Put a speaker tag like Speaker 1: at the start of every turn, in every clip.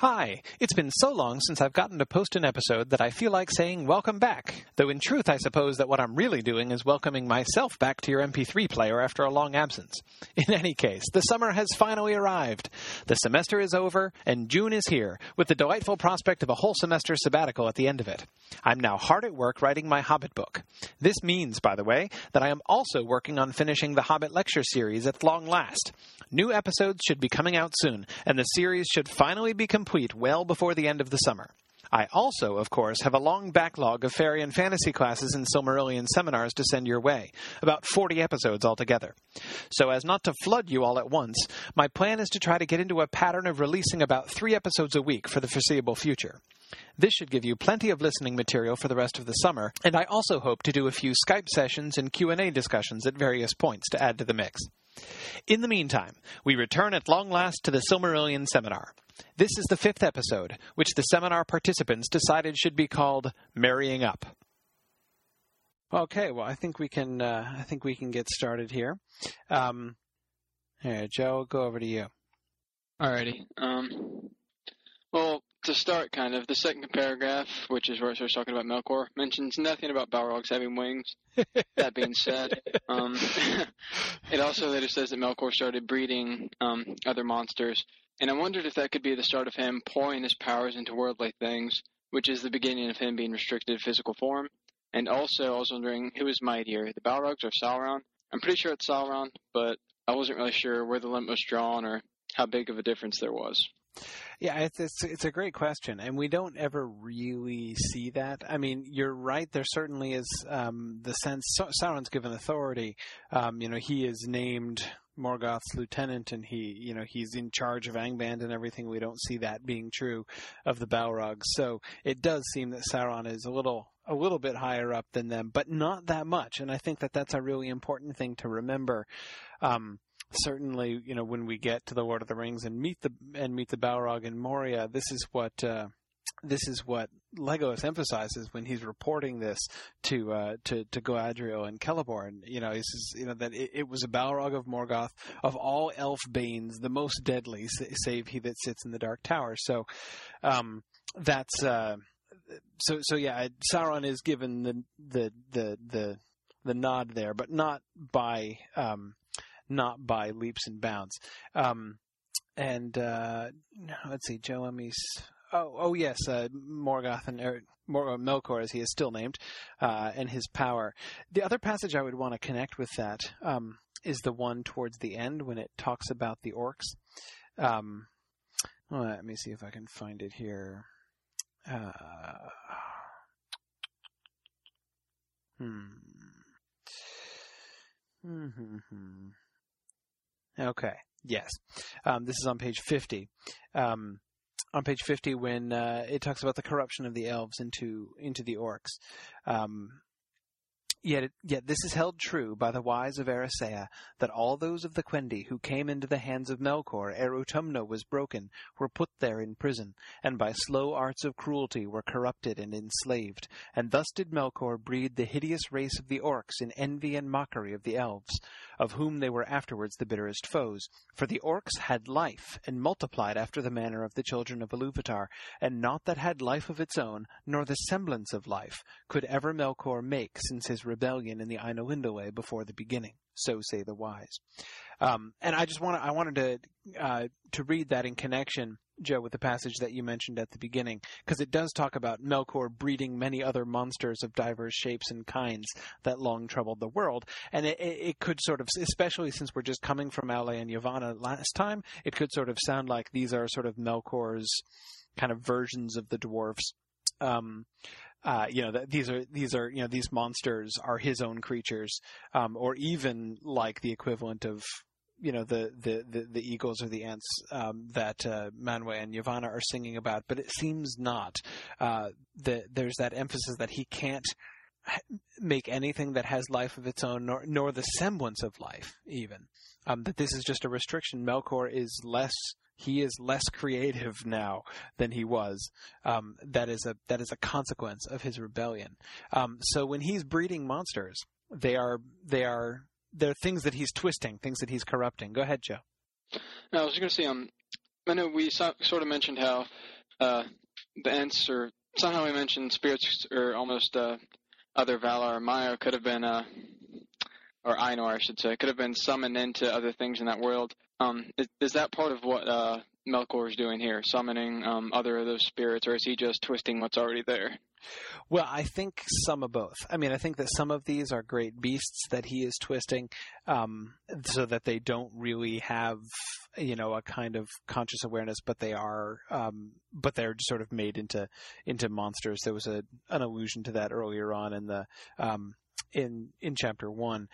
Speaker 1: Hi, it's been so long since I've gotten to post an episode that I feel like saying welcome back. Though in truth, I suppose that what I'm really doing is welcoming myself back to your MP3 player after a long absence. In any case, the summer has finally arrived. The semester is over, and June is here, with the delightful prospect of a whole semester sabbatical at the end of it. I'm now hard at work writing my Hobbit book. This means, by the way, that I am also working on finishing the Hobbit lecture series at long last. New episodes should be coming out soon, and the series should finally be complete well before the end of the summer. I also, of course, have a long backlog of fairy and fantasy classes and Silmarillion seminars to send your way, about 40 episodes altogether. So, as not to flood you all at once, my plan is to try to get into a pattern of releasing about three episodes a week for the foreseeable future. This should give you plenty of listening material for the rest of the summer, and I also hope to do a few Skype sessions and Q&A discussions at various points to add to the mix. In the meantime, we return at long last to the Silmarillion seminar. This is the fifth episode, which the seminar participants decided should be called "Marrying Up." Okay, well, I think we can. Uh, I think we can get started here. Um, here, Joe, go over to you.
Speaker 2: Alrighty. Um, well, to start, kind of, the second paragraph, which is where it starts talking about Melkor, mentions nothing about Balrogs having wings. that being said, um, it also later says that Melkor started breeding um, other monsters, and I wondered if that could be the start of him pouring his powers into worldly things, which is the beginning of him being restricted to physical form. And also, I was wondering who is mightier, the Balrogs or Sauron? I'm pretty sure it's Sauron, but I wasn't really sure where the limit was drawn or how big of a difference there was.
Speaker 1: Yeah, it's, it's it's a great question, and we don't ever really see that. I mean, you're right. There certainly is um, the sense Sauron's given authority. Um, you know, he is named Morgoth's lieutenant, and he, you know, he's in charge of Angband and everything. We don't see that being true of the Balrogs. So it does seem that Sauron is a little a little bit higher up than them, but not that much. And I think that that's a really important thing to remember. Um, certainly, you know, when we get to the Lord of the Rings and meet the and meet the Balrog in Moria, this is what uh, this is what Legolas emphasizes when he's reporting this to uh, to to Galadriel and Celeborn. You know, he says you know that it, it, was a Balrog of Morgoth of all elf banes, the most deadly, save he that sits in the Dark Tower. So um, that's uh, so so yeah. Sauron is given the the the the the nod there, but not by um, not by leaps and bounds. Um, and uh, let's see, Joe Emmy's Oh, oh yes, uh, Morgoth and er, Mor- uh, Melkor, as he is still named, uh, and his power. The other passage I would want to connect with that um, is the one towards the end when it talks about the orcs. Um, well, let me see if I can find it here. Uh, hmm. Mm-hmm. Okay. Yes. Um, this is on page 50. Um, on page 50 when uh, it talks about the corruption of the elves into into the orcs. Um, Yet, yet this is held true by the wise of Eressëa, that all those of the Quendi who came into the hands of Melkor ere Utumno was broken were put there in prison, and by slow arts of cruelty were corrupted and enslaved. And thus did Melkor breed the hideous race of the Orcs in envy and mockery of the Elves, of whom they were afterwards the bitterest foes. For the Orcs had life, and multiplied after the manner of the children of Iluvatar, and naught that had life of its own, nor the semblance of life, could ever Melkor make since his rebellion in the Ainulindalë before the beginning. So say the wise. Um, and I just want I wanted to uh, to read that in connection, Joe, with the passage that you mentioned at the beginning, because it does talk about Melkor breeding many other monsters of diverse shapes and kinds that long troubled the world, and it, it, could sort of, especially since we're just coming from Aule and Yavanna last time, it could sort of sound like these are sort of Melkor's kind of versions of the dwarfs. Um, uh, you know, these are these are you know these monsters are his own creatures, um, or even like the equivalent of you know the the the, the eagles or the ants um, that uh, Manwë and Yavanna are singing about, but it seems not. Uh, that there's that emphasis that he can't make anything that has life of its own, nor nor the semblance of life, even. Um, that this is just a restriction. Melkor is less he is less creative now than he was. Um, that is a that is a consequence of his rebellion. Um, so when he's breeding monsters, they are they are they're things that he's twisting, things that he's corrupting. Go ahead, Joe.
Speaker 2: I was just going to say, um, I know we so, sort of mentioned how uh, the Ents or somehow we mentioned spirits or almost uh, other Valar or Maiar could have been, uh, or Ainur, I should say, could have been summoned into other things in that world. Um, is, is that part of what uh, Melkor is doing here, summoning um, other of those spirits, or is he just twisting what's already there?
Speaker 1: Well, I think some of both. I mean, I think that some of these are great beasts that he is twisting, um, so that they don't really have, you know, a kind of conscious awareness, but they are, um, but they're sort of made into into monsters. There was a an allusion to that earlier on in the um, in in chapter one.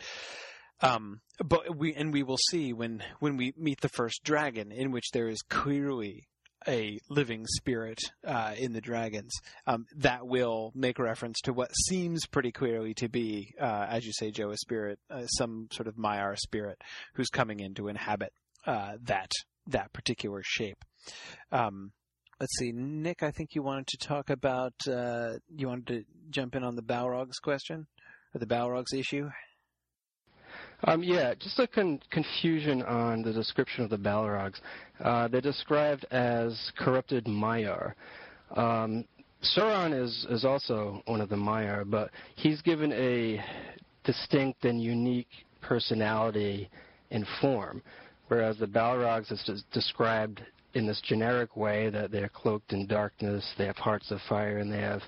Speaker 1: Um, but we and we will see when when we meet the first dragon, in which there is clearly a living spirit uh, in the dragons, um, that will make reference to what seems pretty clearly to be, uh, as you say, Joe, a spirit, uh, some sort of Maiar spirit who's coming in to inhabit uh, that that particular shape. Um, let's see, Nick. I think you wanted to talk about uh, you wanted to jump in on the Balrogs question or the Balrogs issue.
Speaker 3: Um, yeah, just a con- confusion on the description of the Balrogs. Uh, they're described as corrupted Maiar. Um, Sauron is, is also one of the Maiar, but he's given a distinct and unique personality and form, whereas the Balrogs is described in this generic way that they're cloaked in darkness, they have hearts of fire, and they have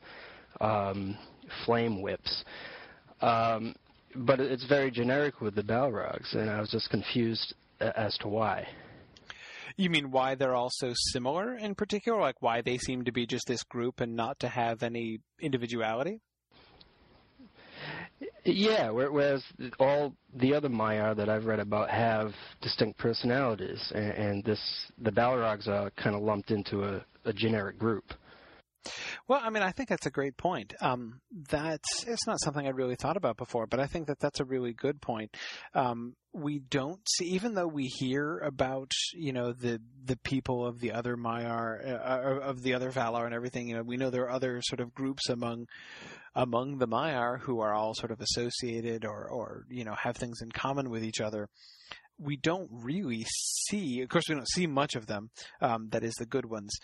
Speaker 3: um, flame whips. Um, but it's very generic with the Balrogs, and I was just confused as to why.
Speaker 1: You mean why they're all so similar in particular? Like why they seem to be just this group and not to have any individuality?
Speaker 3: Yeah, whereas all the other Maiar that I've read about have distinct personalities, and, this the Balrogs are kind of lumped into a, a generic group.
Speaker 1: Well, I mean, I think that's a great point. Um, that's it's not something I'd really thought about before, but I think that that's a really good point. Um, we don't see, even though we hear about you know the the people of the other Maiar, uh, of the other Valar and everything. You know, we know there are other sort of groups among among the Maiar who are all sort of associated or or you know have things in common with each other we don't really see, of course, we don't see much of them. Um, that is the good ones,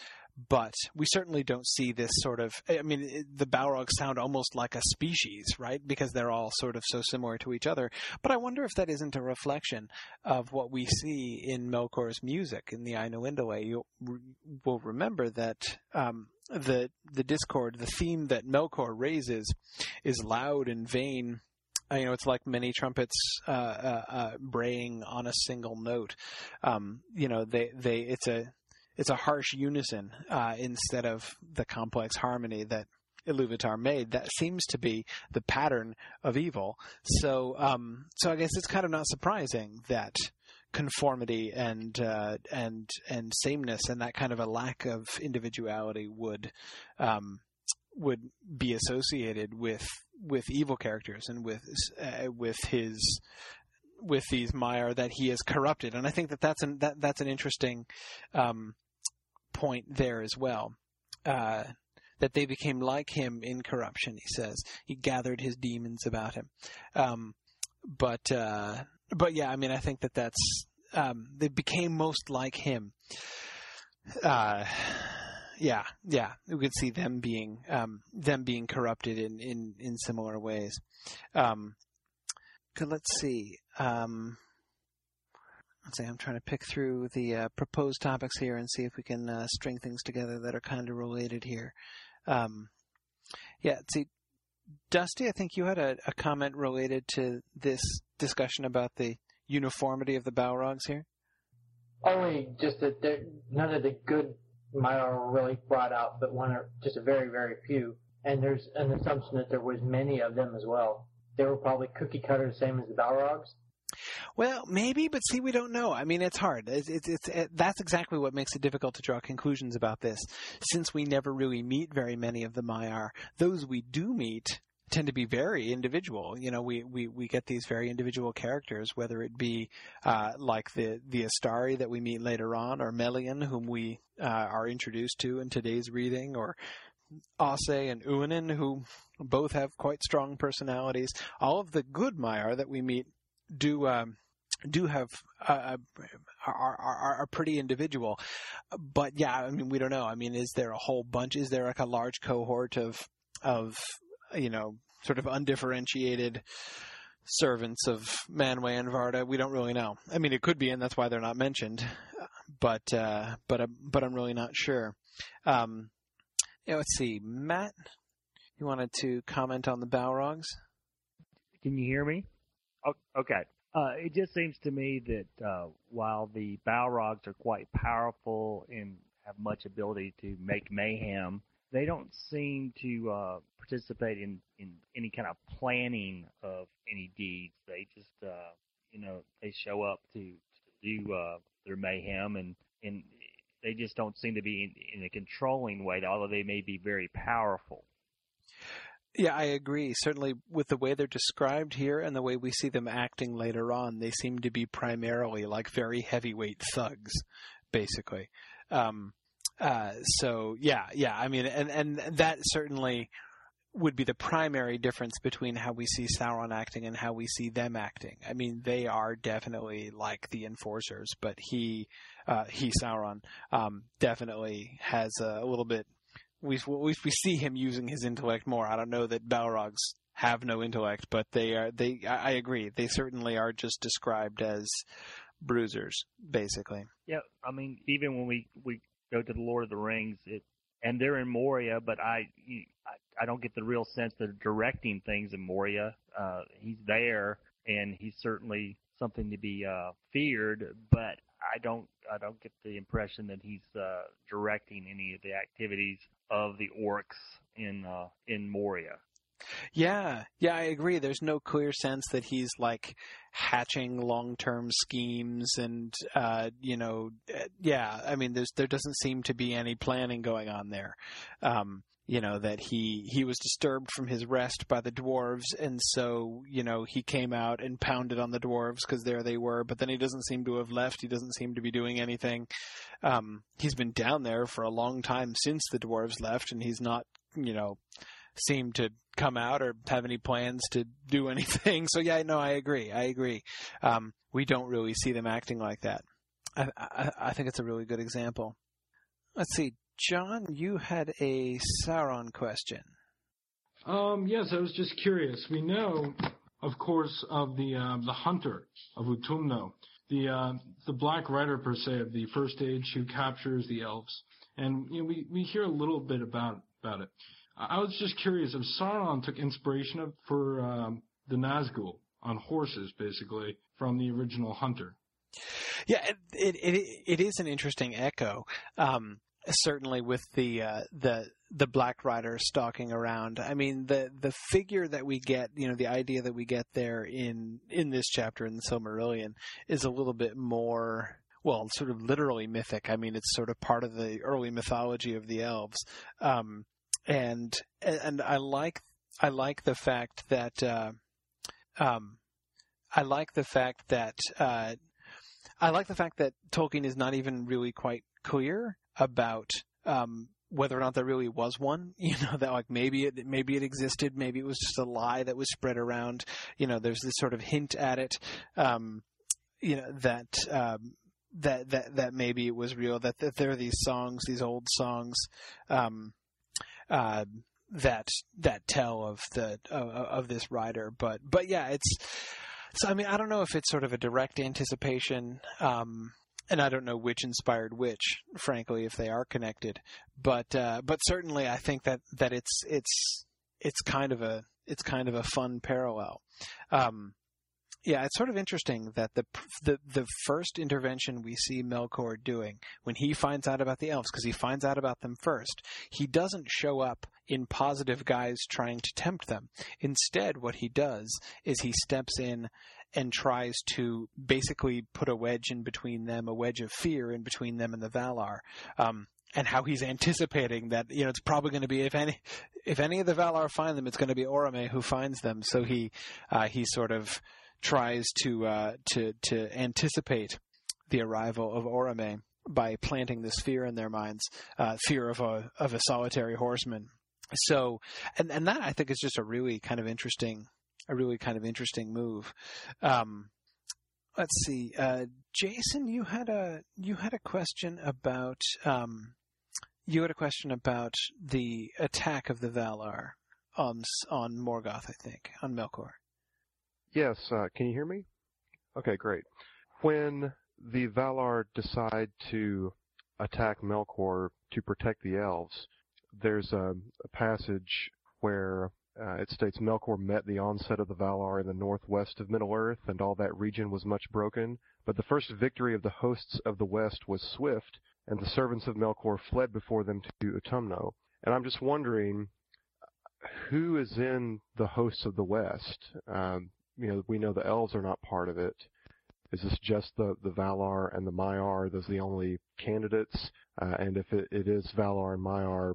Speaker 1: but we certainly don't see this sort of. I mean, the Balrogs sound almost like a species, right? Because they're all sort of so similar to each other. But I wonder if that isn't a reflection of what we see in Melkor's music in the Ainulindalë. You will remember that um, the the discord, the theme that Melkor raises, is loud and vain you know, it's like many trumpets uh, uh, uh, braying on a single note. Um, you know, they they it's a it's a harsh unison uh, instead of the complex harmony that Iluvatar made. That seems to be the pattern of evil. So, um, so I guess it's kind of not surprising that conformity and uh, and and sameness and that kind of a lack of individuality would um, would be associated with with evil characters and with uh, with his with these Maiar that he has corrupted, and I think that that's an that, that's an interesting um, point there as well. Uh, that they became like him in corruption. He says he gathered his demons about him, um, but uh, but yeah, I mean, I think that that's um, they became most like him. Uh, yeah, yeah, we could see them being um, them being corrupted in in in similar ways. Um, let's see. Um, let's see. I'm trying to pick through the uh, proposed topics here and see if we can uh, string things together that are kind of related here. Um, yeah, see, Dusty, I think you had a, a comment related to this discussion about the uniformity of the Balrogs here.
Speaker 4: Only just that none of the good Maiar were really brought out, but one or just a very, very few. And there's an assumption that there was many of them as well. They were probably cookie cutter, the same as the Balrogs.
Speaker 1: Well, maybe, but see, we don't know. I mean, it's hard. It's, it's, it's it, that's exactly what makes it difficult to draw conclusions about this, since we never really meet very many of the Maiar. Those we do meet tend to be very individual. You know, we, we, we get these very individual characters, whether it be uh, like the the Istari that we meet later on, or Melian, whom we uh, are introduced to in today's reading, or Ossë and Uinen, who both have quite strong personalities. All of the good Maiar that we meet do um, do have uh, are, are are pretty individual, but yeah, I mean we don't know. I mean, is there a whole bunch? Is there like a large cohort of of you know sort of undifferentiated servants of Manwë and Varda? We don't really know. I mean, it could be, and that's why they're not mentioned. But uh, but uh, but I'm really not sure. Um, yeah, let's see, Matt. You wanted to comment on the Balrogs?
Speaker 5: Can you hear me? Okay. Uh, it just seems to me that uh, while the Balrogs are quite powerful and have much ability to make mayhem, they don't seem to uh, participate in, in any kind of planning of any deeds. They just, uh, you know, they show up to, to do uh, their mayhem, and and they just don't seem to be in, in a controlling way, although they may be very powerful.
Speaker 1: Yeah, I agree. Certainly, with the way they're described here and the way we see them acting later on, they seem to be primarily like very heavyweight thugs, basically. Um, uh, so yeah, yeah. I mean, and and that certainly would be the primary difference between how we see Sauron acting and how we see them acting. I mean, they are definitely like the enforcers, but he, uh, he Sauron, um, definitely has a, a little bit we we see him using his intellect more. I don't know that Balrogs have no intellect, but they are they. I agree. They certainly are just described as bruisers, basically.
Speaker 5: Yeah, I mean, even when we we go to the Lord of the Rings, it and they're in Moria, but I I, I don't get the real sense they're directing things in Moria. Uh, he's there, and he's certainly something to be uh, feared, but I don't I don't get the impression that he's uh, directing any of the activities of the orcs in uh, in Moria.
Speaker 1: Yeah, yeah, I agree. There's no clear sense that he's like hatching long-term schemes, and uh, you know, uh, yeah. I mean, there's there doesn't seem to be any planning going on there. Um, you know that he he was disturbed from his rest by the dwarves. And so you know he came out and pounded on the dwarves because there they were. But then he doesn't seem to have left. He doesn't seem to be doing anything. Um he's been down there for a long time since the dwarves left. And he's not you know seemed to come out or have any plans to do anything. So yeah no i agree. I agree. Um we don't really see them acting like that. I i, I think it's a really good example. Let's see John, you had a Sauron question.
Speaker 6: Um, yes, I was just curious. We know, of course, of the uh, the hunter of Utumno, the uh, the Black Rider per se of the First Age who captures the elves, and you know, we we hear a little bit about about it. I was just curious if Sauron took inspiration of, for um, the Nazgul on horses, basically from the original Hunter.
Speaker 1: Yeah, it it it is an interesting echo. Um, certainly with the uh, the the Black Rider stalking around. I mean, the the figure that we get, you know, the idea that we get there in in this chapter in the Silmarillion is a little bit more. Well, sort of literally mythic. I mean, it's sort of part of the early mythology of the elves, um, and and I like I like the fact that uh, um, I like the fact that uh, I like the fact that Tolkien is not even really quite clear about um, whether or not there really was one. You know that like maybe it maybe it existed, maybe it was just a lie that was spread around. You know, there's this sort of hint at it. Um, you know that. Um, that, that that maybe it was real that, that there are these songs these old songs um, uh, that that tell of the of, of this rider but but yeah it's so I mean I don't know if it's sort of a direct anticipation um, and I don't know which inspired which, frankly, if they are connected. But uh, but certainly, I think that that it's it's it's kind of a it's kind of a fun parallel. Um, yeah, it's sort of interesting that the the the first intervention we see Melkor doing when he finds out about the elves, because he finds out about them first, he doesn't show up in positive guise trying to tempt them. Instead, what he does is he steps in and tries to basically put a wedge in between them, a wedge of fear in between them and the Valar. Um, and how he's anticipating that you know it's probably going to be if any if any of the Valar find them, it's going to be Orome who finds them. So he uh, he sort of tries to uh, to to anticipate the arrival of Orome by planting this fear in their minds, uh, fear of a of a solitary horseman. So, and and that I think is just a really kind of interesting a really kind of interesting move. Um, let's see. Uh, Jason, you had a you had a question about um, you had a question about the attack of the Valar on on Morgoth, I think, on Melkor.
Speaker 7: Yes, uh, can you hear me? Okay, great. When the Valar decide to attack Melkor to protect the elves, there's a, a passage where uh, it states Melkor met the onset of the Valar in the northwest of Middle Earth, and all that region was much broken. But the first victory of the hosts of the west was swift, and the servants of Melkor fled before them to Utumno. And I'm just wondering, who is in the hosts of the west? Um, you know, we know the elves are not part of it. Is this just the, the Valar and the Maiar? Those are the only candidates? Uh, and if it, it is Valar and Maiar,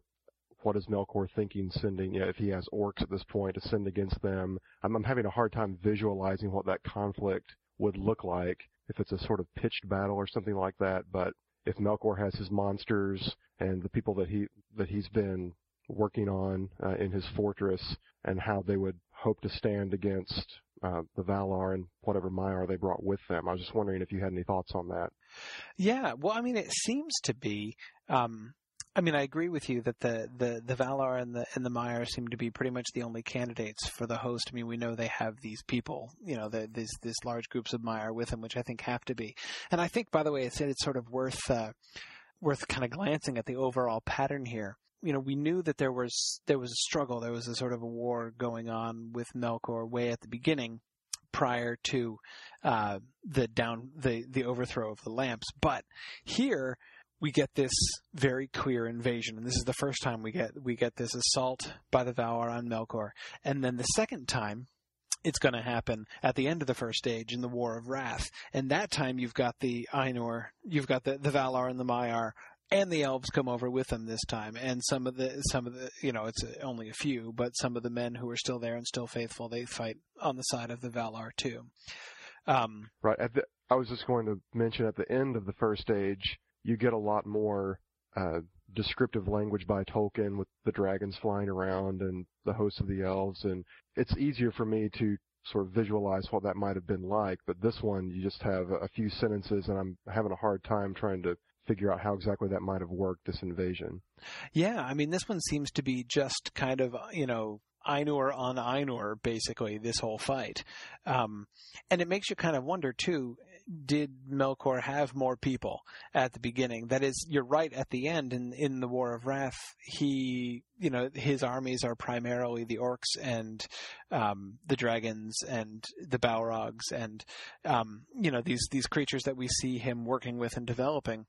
Speaker 7: what is Melkor thinking sending, you know, if he has orcs at this point to send against them? I'm, I'm having a hard time visualizing what that conflict would look like if it's a sort of pitched battle or something like that. But if Melkor has his monsters and the people that he that he's been working on uh, in his fortress and how they would hope to stand against uh, the Valar and whatever Maiar they brought with them. I was just wondering if you had any thoughts on that.
Speaker 1: Yeah, well, I mean, it seems to be. Um, I mean, I agree with you that the, the, the Valar and the and the Maiar seem to be pretty much the only candidates for the host. I mean, we know they have these people, you know, the, these this large groups of Maiar with them, which I think have to be. And I think, by the way, it's it's sort of worth uh, worth kind of glancing at the overall pattern here you know, we knew that there was there was a struggle, there was a sort of a war going on with Melkor way at the beginning, prior to uh, the down the the overthrow of the lamps. But here we get this very clear invasion, and this is the first time we get we get this assault by the Valar on Melkor, and then the second time it's going to happen at the end of the first stage in the War of Wrath. And that time you've got the Ainur, you've got the, the Valar and the Maiar and the elves come over with them this time. And some of the some of the you know it's only a few but some of the men who are still there and still faithful they fight on the side of the Valar too. Um,
Speaker 7: right the, I was just going to mention at the end of the first stage you get a lot more uh, descriptive language by Tolkien with the dragons flying around and the hosts of the elves and it's easier for me to sort of visualize what that might have been like but this one you just have a few sentences and I'm having a hard time trying to figure out how exactly that might have worked this invasion.
Speaker 1: Yeah, I mean, this one seems to be just kind of, you know, Ainur on Ainur, basically, this whole fight. Um, and it makes you kind of wonder, too, did Melkor have more people at the beginning? That is, you're right, at the end, in, in the War of Wrath, he, you know, his armies are primarily the orcs and, um, the dragons and the Balrogs and, um, you know, these, these creatures that we see him working with and developing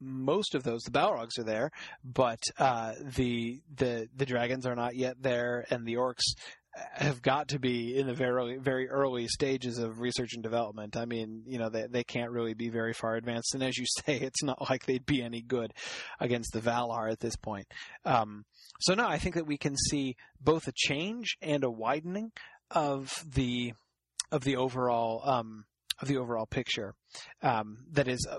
Speaker 1: most of those. The Balrogs are there, but uh, the the the dragons are not yet there, and the orcs have got to be in the very very early stages of research and development. I mean, you know, they they can't really be very far advanced, and as you say, it's not like they'd be any good against the Valar at this point. Um, so no, I think that we can see both a change and a widening of the of the overall um, of the overall picture um, that is. Uh,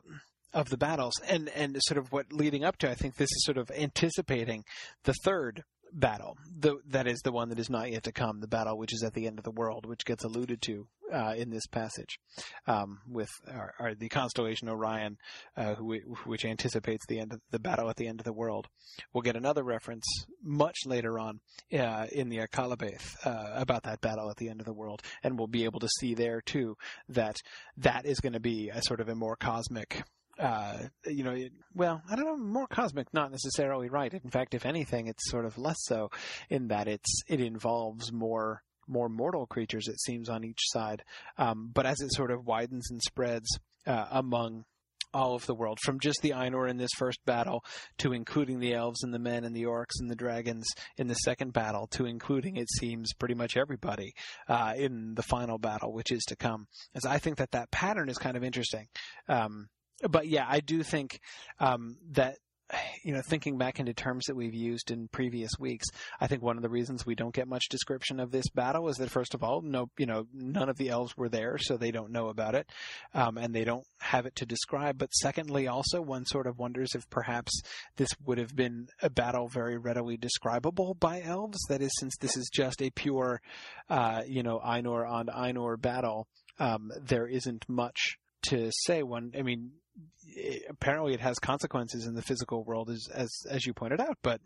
Speaker 1: of the battles and and sort of what leading up to I think this is sort of anticipating the third battle the that is the one that is not yet to come the battle which is at the end of the world which gets alluded to uh, in this passage um, with our, our, the constellation Orion uh, who, which anticipates the end of the battle at the end of the world. We'll get another reference much later on uh, in the Akallabêth uh, about that battle at the end of the world and we'll be able to see there too that that is going to be a sort of a more cosmic uh, you know, well, I don't know, more cosmic, not necessarily right. In fact, if anything, it's sort of less so in that it's, it involves more, more mortal creatures, it seems, on each side. Um, but as it sort of widens and spreads, uh, among all of the world, from just the Ainur in this first battle to including the elves and the men and the orcs and the dragons in the second battle to including, it seems, pretty much everybody uh, in the final battle, which is to come. As I think that that pattern is kind of interesting. Um, but yeah, I do think um, that you know, thinking back into terms that we've used in previous weeks, I think one of the reasons we don't get much description of this battle is that first of all, no, you know, none of the elves were there, so they don't know about it, um, and they don't have it to describe. But secondly, also one sort of wonders if perhaps this would have been a battle very readily describable by elves. That is, since this is just a pure, uh, you know, Ainur on Ainur battle, um, there isn't much to say. One, I mean, it, apparently it has consequences in the physical world, as as as you pointed out, but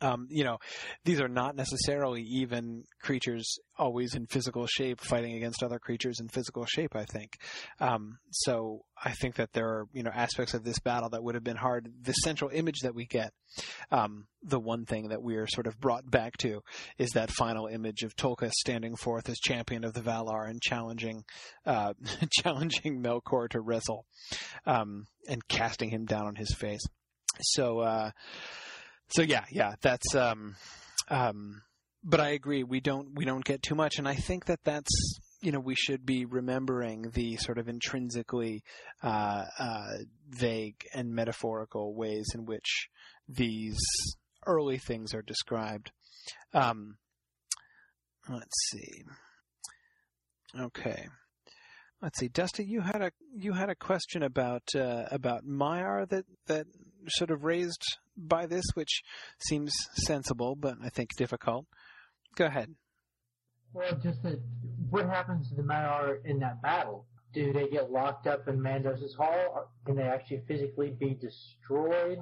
Speaker 1: um, you know, these are not necessarily even creatures always in physical shape fighting against other creatures in physical shape. I think. Um, so I think that there are you know aspects of this battle that would have been hard. The central image that we get, um, the one thing that we are sort of brought back to, is that final image of Tulkas standing forth as champion of the Valar and challenging, uh, challenging Melkor to wrestle, um, and casting him down on his face. So. Uh, so yeah, yeah, that's um, um, but I agree. We don't we don't get too much, and I think that that's you know we should be remembering the sort of intrinsically uh, uh, vague and metaphorical ways in which these early things are described. Um, let's see. Okay. Let's see, Dusty. You had a you had a question about uh, about Maiar that that sort of raised by this, which seems sensible, but I think difficult. Go ahead.
Speaker 4: Well, just that, what happens to the Maiar in that battle? Do they get locked up in Mandos' hall? Can they actually physically be destroyed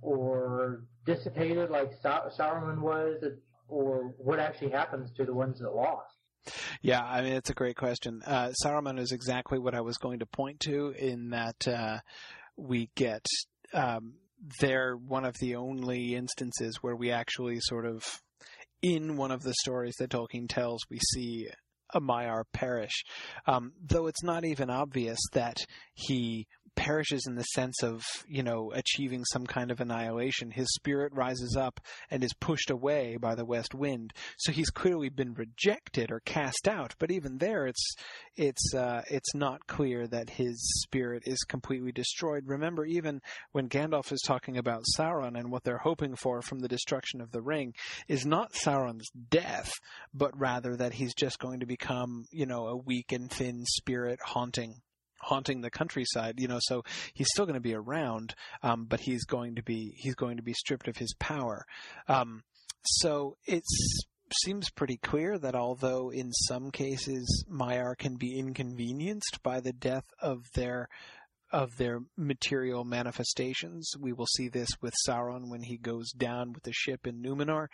Speaker 4: or dissipated like Sa- Saruman was? Or what actually happens to the ones that lost?
Speaker 1: Yeah, I mean it's a great question. Uh, Saruman is exactly what I was going to point to in that uh, we get um, they're one of the only instances where we actually sort of in one of the stories that Tolkien tells we see a Maiar perish, um, though it's not even obvious that he perishes in the sense of, you know, achieving some kind of annihilation. His spirit rises up and is pushed away by the west wind. So he's clearly been rejected or cast out. But even there, it's it's uh, it's not clear that his spirit is completely destroyed. Remember, even when Gandalf is talking about Sauron and what they're hoping for from the destruction of the ring, is not Sauron's death, but rather that he's just going to become, you know, a weak and thin spirit haunting haunting the countryside. You know, so he's still going to be around, um, but he's going to be he's going to be stripped of his power. Um, so it seems pretty clear that although in some cases Maiar can be inconvenienced by the death of their of their material manifestations. We will see this with Sauron when he goes down with the ship in Numenor.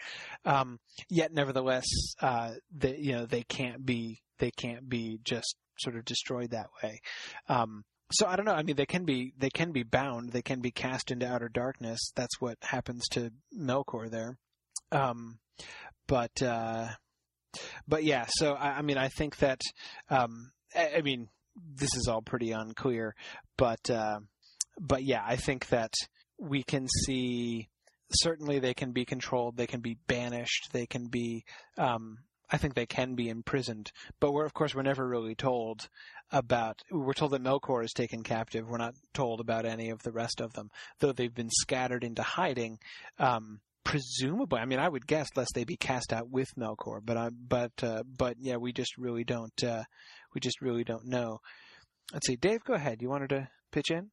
Speaker 1: Um, yet, nevertheless, uh, they, you know they can't be they can't be just sort of destroyed that way. Um, so I don't know. I mean, they can be they can be bound. They can be cast into outer darkness. That's what happens to Melkor there. Um, but uh, but yeah. So I, I mean, I think that um, I, I, mean this is all pretty unclear. But uh, but yeah, I think that we can see certainly they can be controlled. They can be banished. They can be um, I think they can be imprisoned. But we're, of course, we're never really told about, we're told that Melkor is taken captive. We're not told about any of the rest of them, though they've been scattered into hiding. Um, presumably, I mean, I would guess lest they be cast out with Melkor, but, uh, but, uh, but yeah, we just really don't, uh, we just really don't know. Let's see, Dave, go ahead. You wanted to pitch in?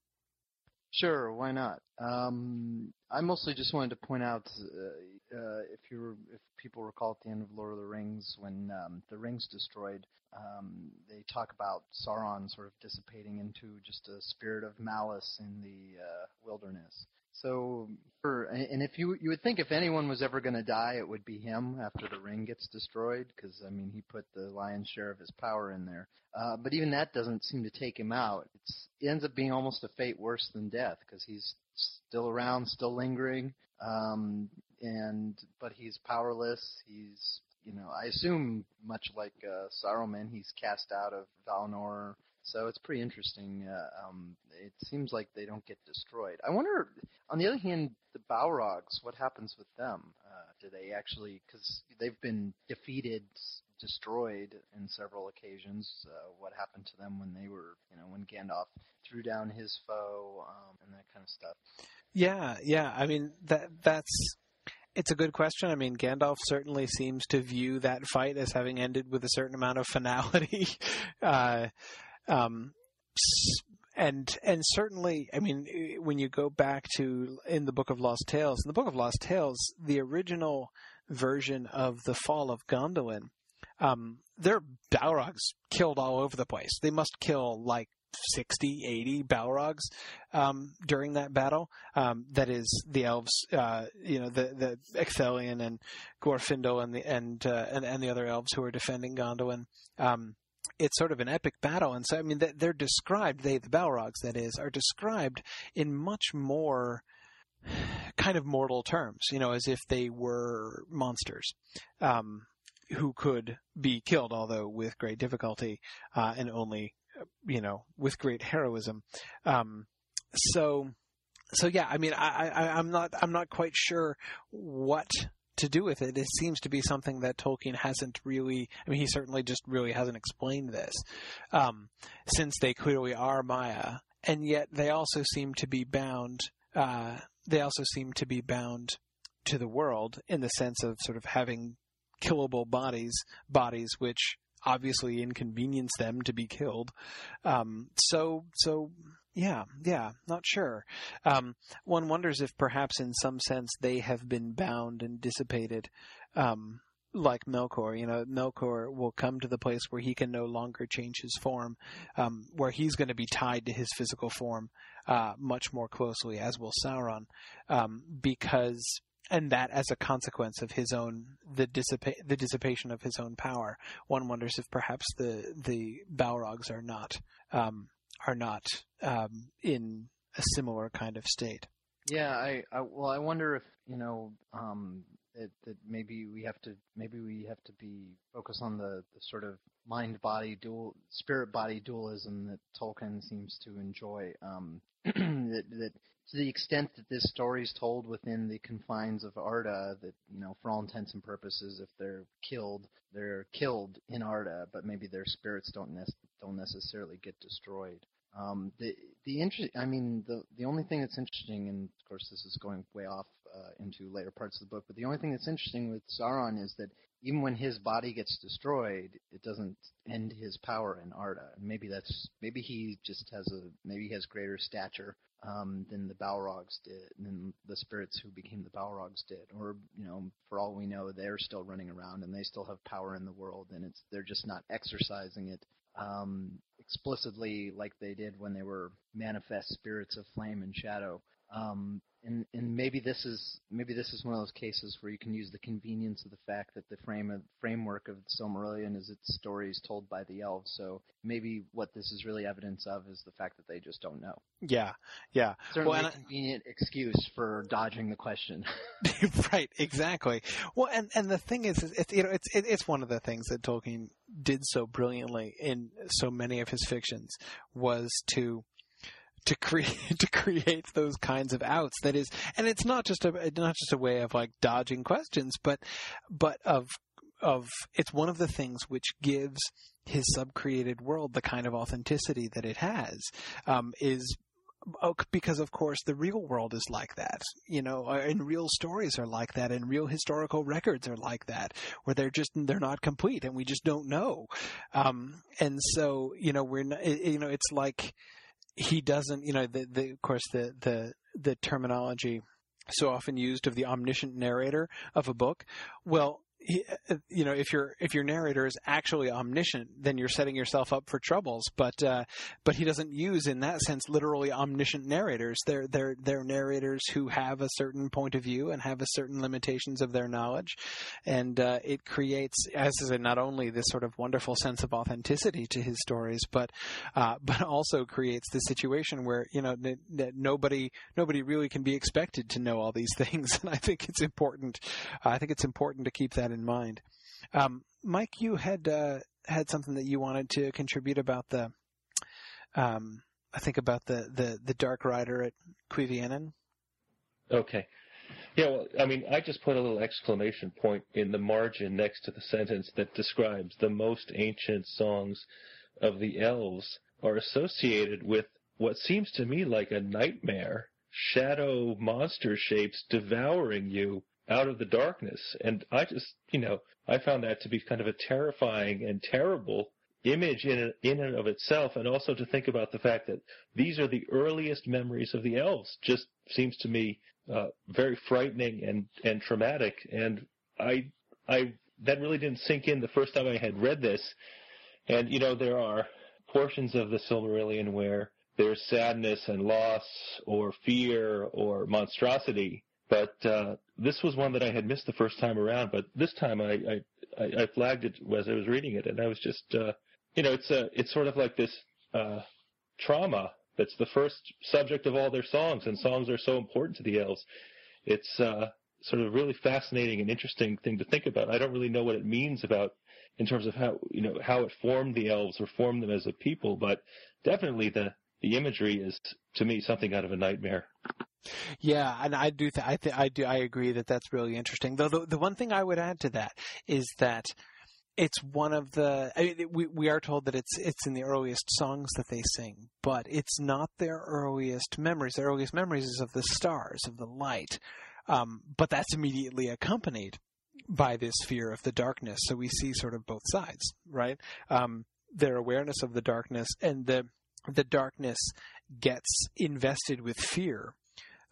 Speaker 8: Sure, why not? Um, I mostly just wanted to point out uh, uh, if you if people recall at the end of Lord of the Rings when um, the ring's destroyed, um, they talk about Sauron sort of dissipating into just a spirit of malice in the uh, wilderness. So, for, and if you you would think if anyone was ever going to die, it would be him after the ring gets destroyed, because I mean he put the lion's share of his power in there. Uh, but even that doesn't seem to take him out. It's, it ends up being almost a fate worse than death, because he's still around, still lingering, um, and but he's powerless. He's you know I assume much like uh, Saruman, he's cast out of Valinor so it's pretty interesting. Uh, um, it seems like they don't get destroyed. I wonder, on the other hand, the Balrogs, what happens with them? Uh, do they actually, because they've been defeated, destroyed in several occasions. Uh, what happened to them when they were, you know, when Gandalf threw down his foe um, and that kind of stuff?
Speaker 1: Yeah, yeah. I mean, that that's it's a good question. I mean, Gandalf certainly seems to view that fight as having ended with a certain amount of finality. uh, um, and and certainly, I mean, when you go back to in the Book of Lost Tales, in the Book of Lost Tales, the original version of the fall of Gondolin um, their Balrogs killed all over the place. They must kill like 60, 80 Balrogs um, during that battle. Um, that is the elves, uh, you know, the the Ecthelion and Glorfindel and the and, uh, and and the other elves who are defending Gondolin. Um, it's sort of an epic battle, and so I mean they're described. They, the Balrogs, that is, are described in much more kind of mortal terms. You know, as if they were monsters. Um, who could be killed, although with great difficulty, uh, and only you know, with great heroism. Um, so, so yeah, I mean, I, I, I'm not, I'm not quite sure what to do with it. It seems to be something that Tolkien hasn't really. I mean, he certainly just really hasn't explained this, um, since they clearly are Maiar, and yet they also seem to be bound. Uh, they also seem to be bound to the world in the sense of sort of having killable bodies, bodies which obviously inconvenience them to be killed. Um, so, so yeah, yeah, not sure. Um, one wonders if perhaps in some sense they have been bound and dissipated, um, like Melkor. You know, Melkor will come to the place where he can no longer change his form, um, where he's going to be tied to his physical form uh, much more closely, as will Sauron, um, because and that as a consequence of his own the dissipa- the dissipation of his own power. One wonders if perhaps the the Balrogs are not um, are not um, in a similar kind of state.
Speaker 8: Yeah, I, I well, I wonder if you know um, that, that maybe we have to maybe we have to be focused on the, the sort of mind body dual spirit body dualism that Tolkien seems to enjoy. Um, that, that to the extent that this story is told within the confines of Arda, that you know, for all intents and purposes, if they're killed, they're killed in Arda, but maybe their spirits don't ne- don't necessarily get destroyed. Um, the the interest, I mean, the the only thing that's interesting, and of course this is going way off uh, into later parts of the book, but the only thing that's interesting with Sauron is that even when his body gets destroyed, it doesn't end his power in Arda. Maybe that's maybe he just has a maybe he has greater stature um, than the Balrogs did, than the spirits who became the Balrogs did, or you know, for all we know, they're still running around and they still have power in the world, and it's they're just not exercising it um, explicitly like they did when they were manifest spirits of flame and shadow. Um, and and maybe this is maybe this is one of those cases where you can use the convenience of the fact that the frame of, framework of Silmarillion is its stories told by the elves. So maybe what this is really evidence of is the fact that they just don't know.
Speaker 1: Yeah, yeah.
Speaker 8: Certainly well, a convenient I, excuse for dodging the question.
Speaker 1: right, exactly. Well, and and the thing is, it's you know, it's it's one of the things that Tolkien did so brilliantly in so many of his fictions was to to create to create those kinds of outs. That is, and it's not just a not just a way of like dodging questions, but but of of it's one of the things which gives his sub-created world the kind of authenticity that it has. Um, is oh, because of course the real world is like that, you know, uh, and real stories are like that, and real historical records are like that, where they're just they're not complete, and we just don't know. Um, and so you know we're not, you know it's like he doesn't, you know, the, the, of course, the, the, the terminology so often used of the omniscient narrator of a book. Well, you know, if your if your narrator is actually omniscient, then you're setting yourself up for troubles. But uh, but he doesn't use, in that sense, literally omniscient narrators. They're they're they're narrators who have a certain point of view and have a certain limitations of their knowledge, and uh, it creates, as is not only this sort of wonderful sense of authenticity to his stories, but uh, but also creates the situation where you know that nobody nobody really can be expected to know all these things. And I think it's important. I think it's important to keep that in mind. Um, Mike, you had uh, had something that you wanted to contribute about the, um, I think about the, the, the Dark Rider at Cuiviénen.
Speaker 9: Okay. Yeah, well, I mean, I just put a little exclamation point in the margin next to the sentence that describes the most ancient songs of the elves are associated with what seems to me like a nightmare. Shadow monster shapes devouring you out of the darkness. And I just, you know, I found that to be kind of a terrifying and terrible image in in and of itself, and also to think about the fact that these are the earliest memories of the elves. Just seems to me uh, very frightening and and traumatic. And I I that really didn't sink in the first time I had read this. And you know, there are portions of the Silmarillion where there's sadness and loss or fear or monstrosity. But uh, this was one that I had missed the first time around. But this time I I, I flagged it as I was reading it, and I was just uh, you know it's a it's sort of like this uh, trauma that's the first subject of all their songs, and songs are so important to the elves. It's uh, sort of really fascinating and interesting thing to think about. I don't really know what it means about in terms of how you know how it formed the elves or formed them as a people, but definitely the the imagery is to me something out of a nightmare.
Speaker 1: Yeah, and I do. Th- I th- I do. I agree that that's really interesting. Though the, the one thing I would add to that is that it's one of the. I mean, we we are told that it's it's in the earliest songs that they sing, but it's not their earliest memories. Their earliest memories is of the stars, of the light, um, but that's immediately accompanied by this fear of the darkness. So we see sort of both sides, right? Um, their awareness of the darkness and the the darkness gets invested with fear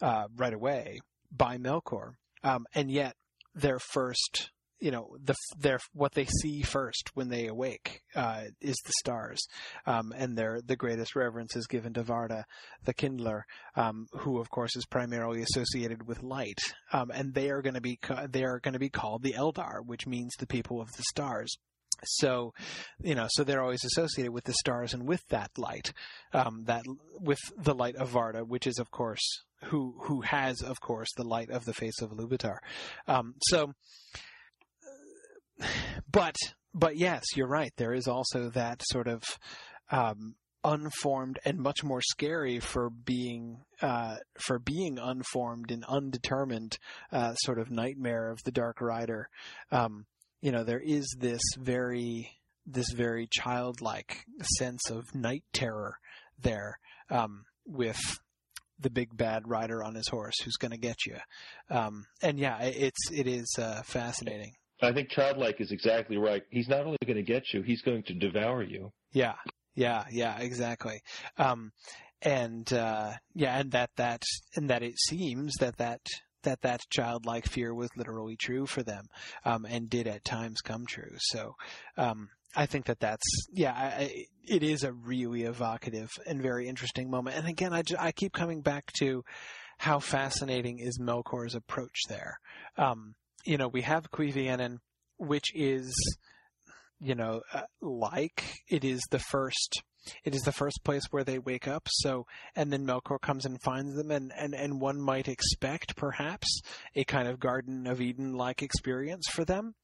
Speaker 1: uh, right away by Melkor, um, and yet their first, you know, the their what they see first when they awake uh, is the stars, um, and their the greatest reverence is given to Varda, the Kindler, um, who of course is primarily associated with light, um, and they are going to be they are going to be called the Eldar, which means the people of the stars so you know so they're always associated with the stars and with that light um, that with the light of Varda which is of course who who has of course the light of the face of Iluvatar um, so but but yes you're right. There is also that sort of um, unformed and much more scary for being uh, for being unformed and undetermined uh, sort of nightmare of the Dark Rider. Um, you know, there is this very this very childlike sense of night terror there um, with the big bad rider on his horse who's going to get you. Um, and yeah, it's it is uh, fascinating.
Speaker 9: I think childlike is exactly right. He's not only going to get you, he's going to devour you.
Speaker 1: Yeah, yeah, yeah, exactly. Um, and uh, yeah, and that that and that it seems that that that that childlike fear was literally true for them um, and did at times come true. So um, I think that that's yeah, I, it is a really evocative and very interesting moment. And again, I, just, I keep coming back to how fascinating is Melkor's approach there. Um, you know, we have Cuiviénen, which is you know, uh, like it is the first it is the first place where they wake up. So, and then Melkor comes and finds them, and, and, and one might expect perhaps a kind of Garden of Eden like experience for them.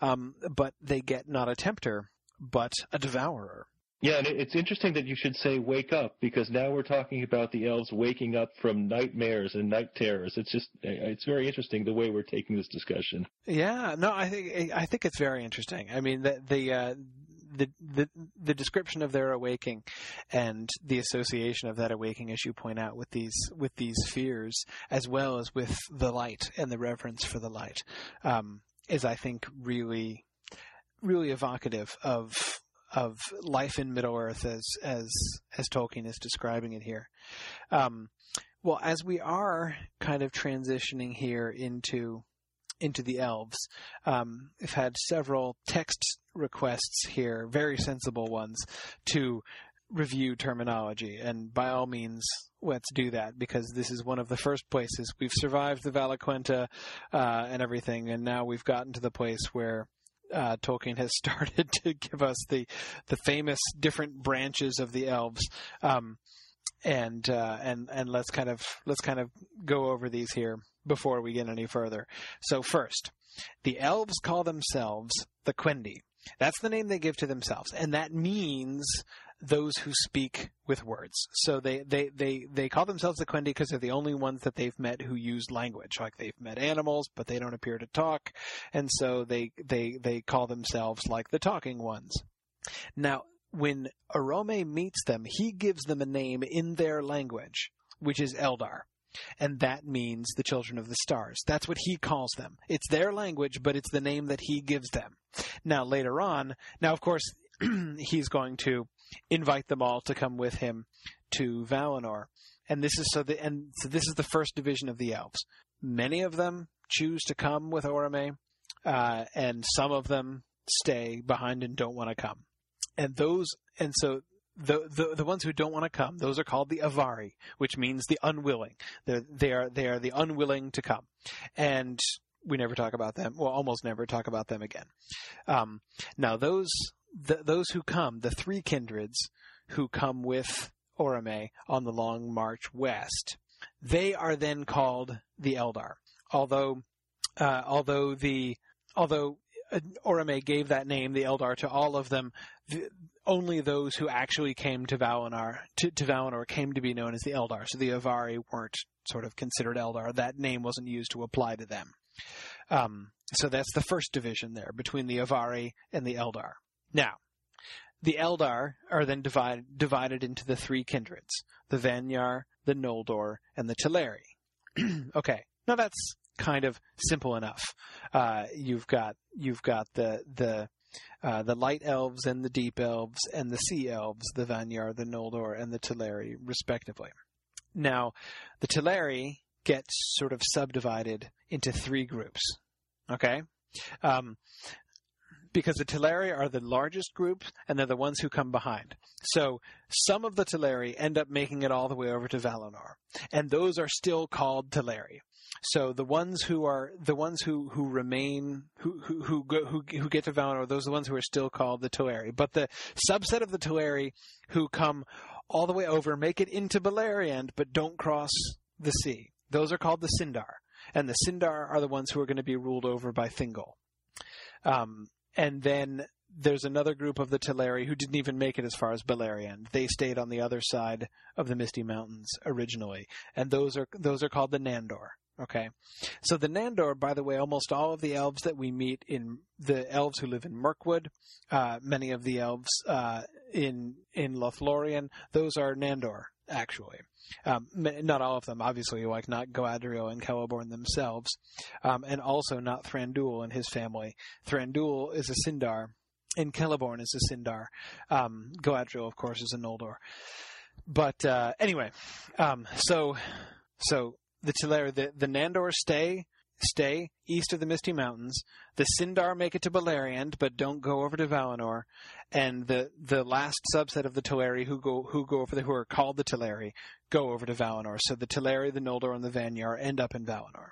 Speaker 1: Um, but they get not a tempter, but a devourer.
Speaker 9: Yeah, and it's interesting that you should say wake up because now we're talking about the elves waking up from nightmares and night terrors. It's just it's very interesting the way we're taking this discussion.
Speaker 1: Yeah, no, I think I think it's very interesting. I mean, the the uh, the, the description of their awaking and the association of that awaking, as you point out, with these with these fears, as well as with the light and the reverence for the light, um, is I think really really evocative of of life in Middle Earth as as as Tolkien is describing it here. Um, well, as we are kind of transitioning here into into the elves. Um, I've had several text requests here, very sensible ones, to review terminology. And by all means, let's do that because this is one of the first places we've survived the Valaquenta uh, and everything, and now we've gotten to the place where. Uh, Tolkien has started to give us the the famous different branches of the elves, um, and uh, and and let's kind of let's kind of go over these here before we get any further. So first, the elves call themselves the Quendi. That's the name they give to themselves, and that means those who speak with words. So they they they they call themselves the Quendi because they're the only ones that they've met who use language. Like they've met animals, but they don't appear to talk, and so they they they call themselves like the talking ones. Now, when Orome meets them, he gives them a name in their language, which is Eldar and that means the children of the stars. That's what he calls them. It's their language, but it's the name that he gives them. Now, later on, now of course, he's going to invite them all to come with him to Valinor. And this is so the and so this is the first division of the elves. Many of them choose to come with Orome. uh, and some of them stay behind and don't want to come. And those, and so the, the the ones who don't want to come, those are called the avari, which means the unwilling. They're they are they are the unwilling to come, and we never talk about them. Well, almost never talk about them again. Um, now those those who come, the three kindreds who come with Orome on the long march west, they are then called the Eldar. Although uh, although the although uh, Orome gave that name, the Eldar, to all of them. The, only those who actually came to Valinor to, to Valinor came to be known as the Eldar. So the Avari weren't sort of considered Eldar. That name wasn't used to apply to them. Um, so that's the first division there between the Avari and the Eldar. Now, the Eldar are then divided divided into the three kindreds: the Vanyar, the Noldor, and the Teleri. okay, now that's kind of simple enough. Uh, you've got you've got the the uh, the light elves and the deep elves and the sea elves, the Vanyar, the Noldor, and the Teleri, respectively. Now, the Teleri get sort of subdivided into three groups. Okay? Um, because the Teleri are the largest group and they're the ones who come behind. So some of the Teleri end up making it all the way over to Valinor, and those are still called Teleri. So the ones who are the ones who who remain who who who go, who, who get to Valinor, those are the ones who are still called the Teleri. But the subset of the Teleri who come all the way over, make it into Beleriand, but don't cross the sea. Those are called the Sindar, and the Sindar are the ones who are going to be ruled over by Thingol. Um, and then there's another group of the Teleri who didn't even make it as far as Beleriand. They stayed on the other side of the Misty Mountains originally, and those are those are called the Nandor. Okay, so the Nandor, by the way, almost all of the elves that we meet in the elves who live in Mirkwood, uh, many of the elves uh, in in Lothlorien, those are Nandor actually. Um, not all of them, obviously, like not Galadriel and Celeborn themselves, um, and also not Thranduil and his family. Thranduil is a Sindar, and Celeborn is a Sindar. Um, Galadriel, of course, is a Noldor. But uh, anyway, um, so so the Teleri, the, the Nandor stay stay east of the Misty Mountains. The Sindar make it to Beleriand, but don't go over to Valinor. And the the last subset of the Teleri who go who go over the, who are called the Teleri go over to Valinor. So the Teleri, the Noldor, and the Vanyar end up in Valinor.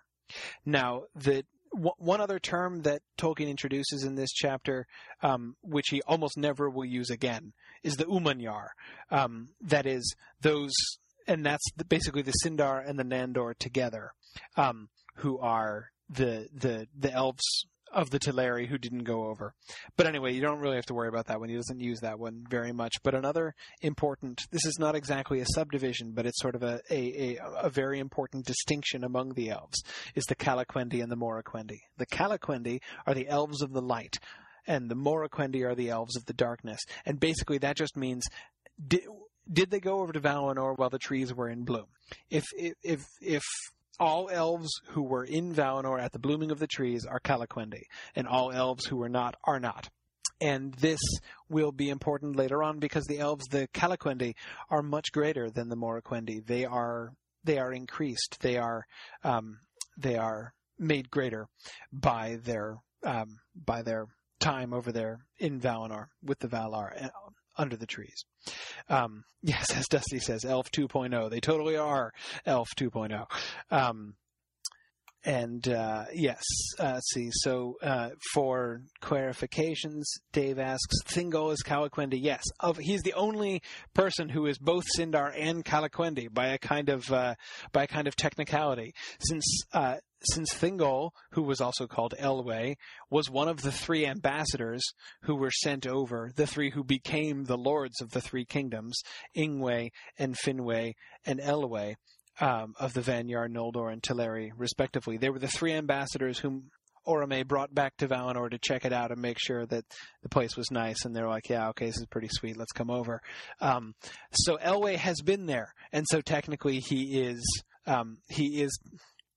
Speaker 1: Now the one other term that Tolkien introduces in this chapter, um, which he almost never will use again, is the Umanyar. Um, that is those and that's the, basically the Sindar and the Nandor together, um, who are the the the elves of the Teleri who didn't go over. But anyway, you don't really have to worry about that one. He doesn't use that one very much. But another important, this is not exactly a subdivision, but it's sort of a, a, a, a very important distinction among the elves, is the Calaquendi and the Moraquendi. The Calaquendi are the elves of the light, and the Moraquendi are the elves of the darkness. And basically that just means, did they go over to Valinor while the trees were in bloom? If if if all elves who were in Valinor at the blooming of the trees are Calaquendi, and all elves who were not are not. And this will be important later on because the elves, the Calaquendi, are much greater than the Moraquendi. They are they are increased. They are um, they are made greater by their um, by their time over there in Valinor with the Valar under the trees. Um, yes, as Dusty says, Elf 2.0. They totally are Elf 2.0. Um, and uh, yes, uh, see. So uh, for clarifications, Dave asks, Thingol is Calaquendi. Yes, of, he's the only person who is both Sindar and Calaquendi by a kind of uh, by a kind of technicality. Since uh, since Thingol, who was also called Elwë, was one of the three ambassadors who were sent over, the three who became the lords of the three kingdoms, Ingwe and Finwë and Elwë um, of the Vanyar, Noldor, and Teleri, respectively. They were the three ambassadors whom Orome brought back to Valinor to check it out and make sure that the place was nice. And they're like, yeah, okay, this is pretty sweet. Let's come over. Um, so Elwë has been there. And so technically he is, um, he is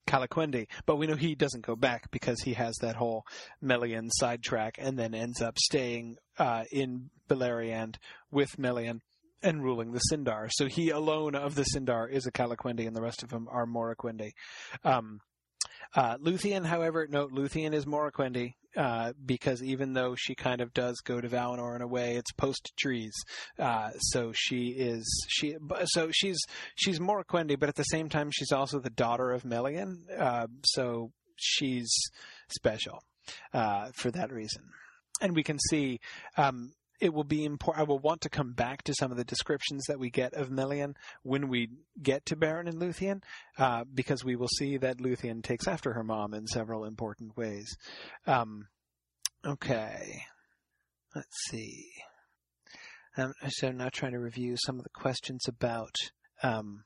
Speaker 1: Calaquendi, but we know he doesn't go back because he has that whole Melian sidetrack and then ends up staying uh, in Beleriand with Melian and ruling the Sindar. So he alone of the Sindar is a Calaquendi, and the rest of them are Moraquendi. Um, uh, Luthien, however, note Luthien is Moraquendi. uh, because even though she kind of does go to Valinor in a way, it's post trees. Uh, so she is she so she's she's Moraquendi, but at the same time she's also the daughter of Melian. Uh, so she's special uh, for that reason. And we can see um, it will be important. I will want to come back to some of the descriptions that we get of Melian when we get to Beren and Luthien, uh, because we will see that Luthien takes after her mom in several important ways. Um, okay, let's see. Um, so I'm now trying to review some of the questions about um,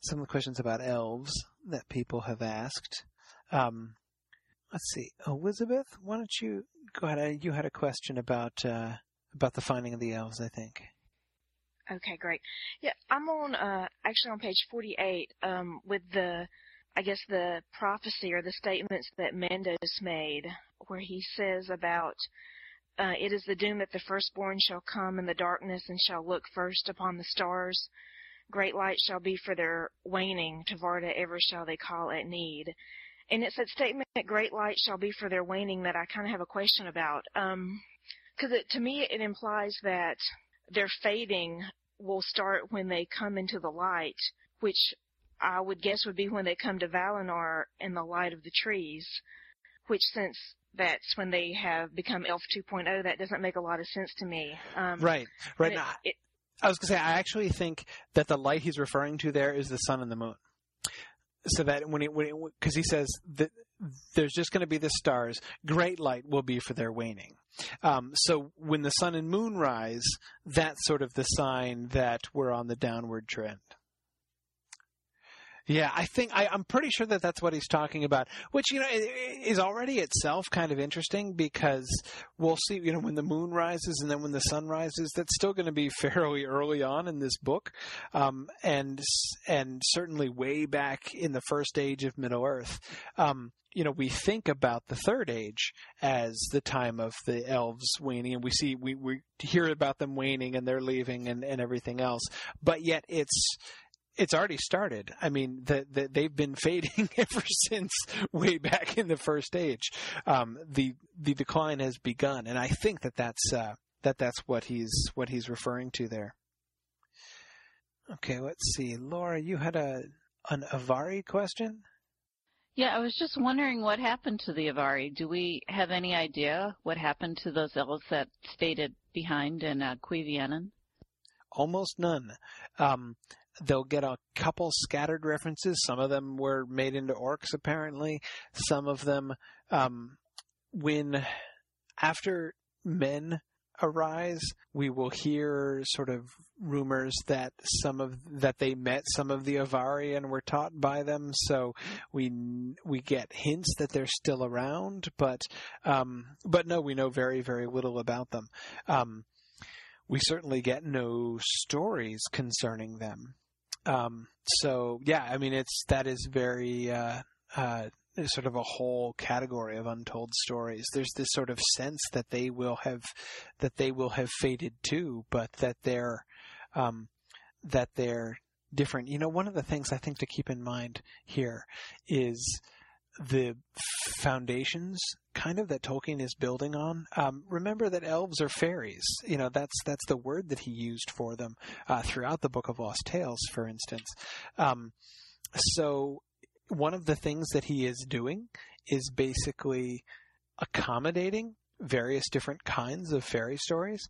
Speaker 1: some of the questions about elves that people have asked. Um, let's see, Elizabeth, why don't you go ahead? You had a question about. Uh, about the finding of the elves, I think.
Speaker 10: Okay, great. Yeah, I'm on uh, actually on page 48 um, with the, I guess the prophecy or the statements that Mandos made, where he says about uh, it is the doom that the firstborn shall come in the darkness and shall look first upon the stars. Great light shall be for their waning. To Varda ever shall they call at need. And it's that statement that great light shall be for their waning that I kind of have a question about. Um, because to me it implies that their fading will start when they come into the light, which I would guess would be when they come to Valinor in the light of the trees, which since that's when they have become Elf 2.0, that doesn't make a lot of sense to me. Um,
Speaker 1: right, right.
Speaker 10: it-
Speaker 1: Now,
Speaker 10: it-
Speaker 1: I was going to say, I actually think that the light he's referring to there is the sun and the moon. So that when he, because he says that there's just going to be the stars, great light will be for their waning. Um, so when the sun and moon rise, that's sort of the sign that we're on the downward trend. Yeah, I think I, I'm pretty sure that that's what he's talking about, which you know is already itself kind of interesting because we'll see. You know, when the moon rises and then when the sun rises, that's still going to be fairly early on in this book, um, and and certainly way back in the first age of Middle Earth. Um, you know, we think about the third age as the time of the elves waning, and we see we we hear about them waning and they're leaving and and everything else, but yet it's it's already started. I mean, the, the, they've been fading ever since way back in the first age. Um, the the decline has begun, and I think that that's uh, that that's what he's what he's referring to there. Okay, let's see, Laura, you had a an Avari question.
Speaker 11: Yeah, I was just wondering what happened to the Avari. Do we have any idea what happened to those elves that stayed behind in uh, Cuiviénen?
Speaker 1: Almost none. Um, they'll get a couple scattered references. Some of them were made into orcs, apparently. Some of them, um, when after men arise, we will hear sort of rumors that some of that they met some of the Avari and were taught by them. So we we get hints that they're still around, but um, but no, we know very very little about them. Um, we certainly get no stories concerning them. Um, so yeah, I mean, it's that is very uh, uh, sort of a whole category of untold stories. There's this sort of sense that they will have that they will have faded too, but that they're um, that they're different. You know, one of the things I think to keep in mind here is the foundations kind of that Tolkien is building on. Um, remember that elves are fairies. You know, that's that's the word that he used for them uh, throughout the Book of Lost Tales, for instance. Um, so one of the things that he is doing is basically accommodating various different kinds of fairy stories.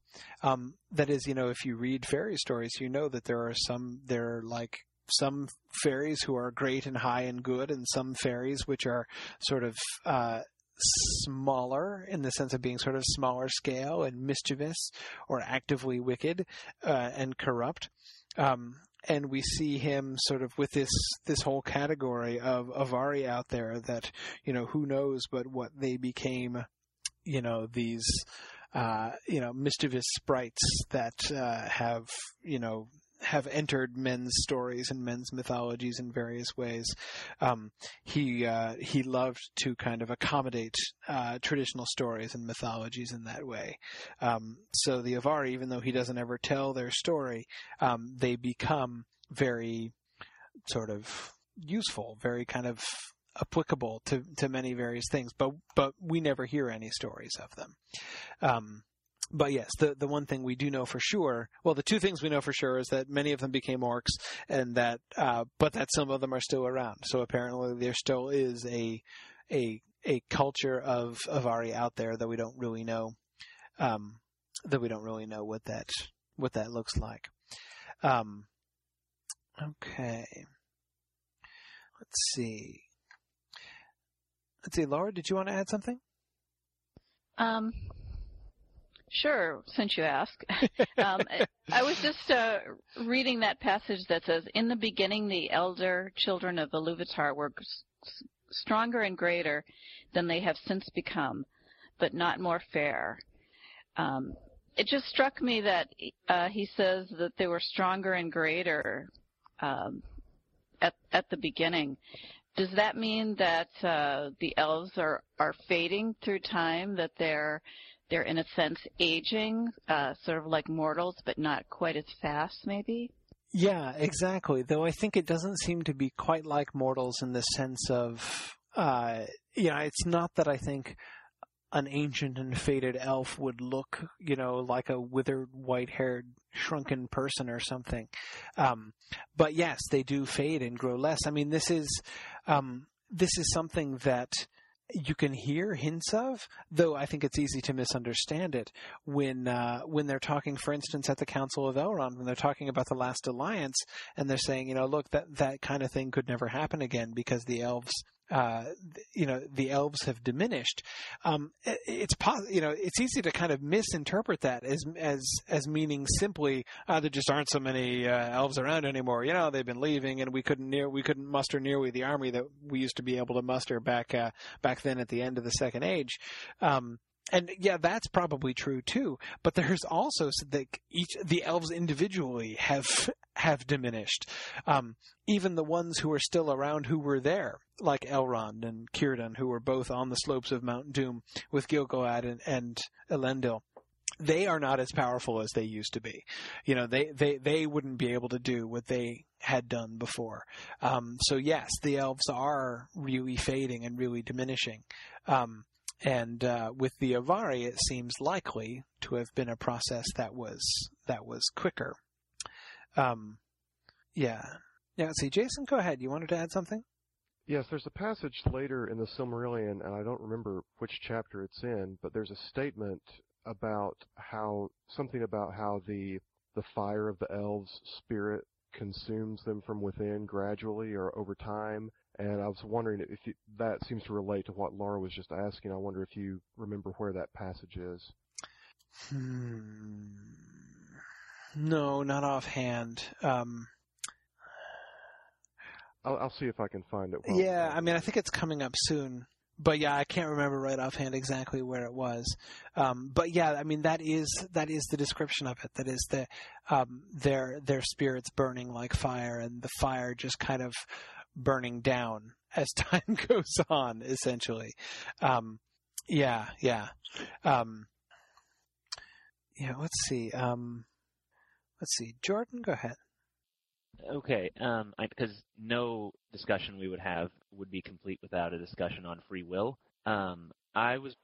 Speaker 1: Um, that is, you know, if you read fairy stories, you know that there are some, there are like some fairies who are great and high and good, and some fairies which are sort of uh, smaller in the sense of being sort of smaller scale and mischievous or actively wicked uh, and corrupt. Um, and we see him sort of with this this whole category of Avari out there that you know who knows but what they became, you know these uh, you know mischievous sprites that uh, have you know have entered men's stories and men's mythologies in various ways. Um, he uh, he loved to kind of accommodate uh, traditional stories and mythologies in that way. Um, so the Avari, even though he doesn't ever tell their story, um, they become very sort of useful, very kind of applicable to, to many various things, but but we never hear any stories of them. But yes, the the one thing we do know for sure, well, the two things we know for sure is that many of them became orcs, and that uh, but that some of them are still around. So apparently, there still is a a a culture of of Avari out there that we don't really know, um, that we don't really know what that what that looks like. Um, okay, let's see. Let's see, Laura, did you want to add something?
Speaker 11: Um, sure, since you ask. um, I was just uh, reading that passage that says, "In the beginning, the elder children of Iluvatar were s- stronger and greater than they have since become, but not more fair." Um, it just struck me that uh, he says that they were stronger and greater um, at at the beginning. Does that mean that uh, the elves are are fading through time? That they're they're in a sense aging, uh, sort of like mortals, but not quite as fast, maybe.
Speaker 1: Yeah, exactly. Though I think it doesn't seem to be quite like mortals in the sense of, uh, you know, it's not that I think an ancient and faded elf would look, you know, like a withered, white-haired, shrunken person or something. Um, but yes, they do fade and grow less. I mean, this is, um, this is something that you can hear hints of, though I think it's easy to misunderstand it when uh, when they're talking, for instance, at the Council of Elrond, when they're talking about the Last Alliance, and they're saying, you know, look, that that kind of thing could never happen again because the elves. Uh, you know, the elves have diminished. Um, it, it's pos- you know, it's easy to kind of misinterpret that as as as meaning simply uh, there just aren't so many uh, elves around anymore. You know, they've been leaving, and we couldn't near we couldn't muster nearly the army that we used to be able to muster back uh, back then at the end of the Second Age. Um, and yeah, that's probably true too. But there's also that each the elves individually have have diminished. Um, even the ones who are still around who were there, like Elrond and Círdan, who were both on the slopes of Mount Doom with Gil-galad and, and Elendil they are not as powerful as they used to be. You know, they, they, they wouldn't be able to do what they had done before. Um, so yes, the elves are really fading and really diminishing. Um, and uh, with the Avari, it seems likely to have been a process that was that was quicker. Um, yeah. Let's see, Jason, go ahead. You wanted to add something?
Speaker 7: Yes, there's a passage later in the Silmarillion, and I don't remember which chapter it's in, but there's a statement about how something about how the the fire of the elves' spirit consumes them from within gradually or over time. And I was wondering if you, that seems to relate to what Laura was just asking. I wonder if you remember where that passage is.
Speaker 1: Hmm. No, not offhand. Um,
Speaker 7: I'll, I'll see if I can find it.
Speaker 1: yeah, I mean, I think it's coming up soon. But yeah, I can't remember right offhand exactly where it was. Um, but yeah, I mean that is that is the description of it. That is the um, their their spirits burning like fire, and the fire just kind of burning down as time goes on. Essentially, um, yeah, yeah, um, yeah. Let's see. Um, let's see. Jordan, go ahead.
Speaker 12: Okay, um, I, because no discussion we would have would be complete without a discussion on free will. Um, I was,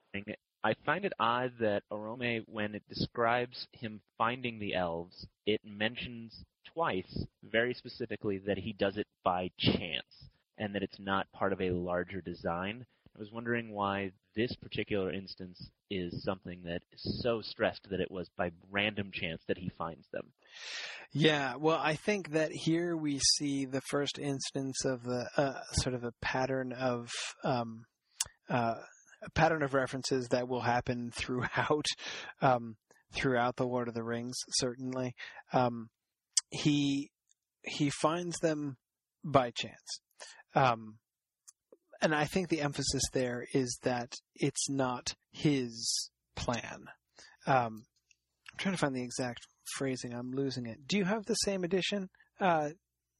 Speaker 12: I find it odd that Orome, when it describes him finding the elves, it mentions twice, very specifically, that he does it by chance and that it's not part of a larger design. I was wondering why this particular instance is something that is so stressed that it was by random chance that he finds them.
Speaker 1: Yeah, well, I think that here we see the first instance of the uh, sort of a pattern of um, uh, a pattern of references that will happen throughout um, throughout the Lord of the Rings. Certainly, um, he he finds them by chance. Um, and I think the emphasis there is that it's not his plan. Um, I'm trying to find the exact phrasing. I'm losing it. Do you have the same edition? Uh,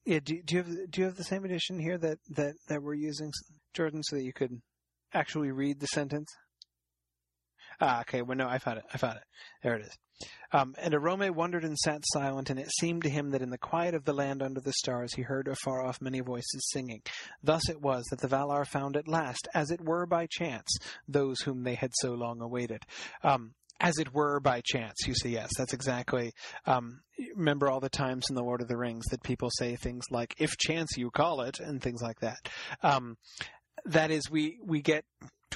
Speaker 1: yeah. Do, do you have do you have the same edition here that that that we're using, Jordan, so that you could actually read the sentence? Ah, okay. Well, no, I found it. I found it. There it is. Um, and Orome wondered and sat silent, and it seemed to him that in the quiet of the land under the stars he heard afar off many voices singing. Thus it was that the Valar found at last, as it were by chance, those whom they had so long awaited. Um, as it were by chance. You see, yes, that's exactly. Um, remember all the times in the Lord of the Rings that people say things like "if chance you call it" and things like that. Um, that is, we we get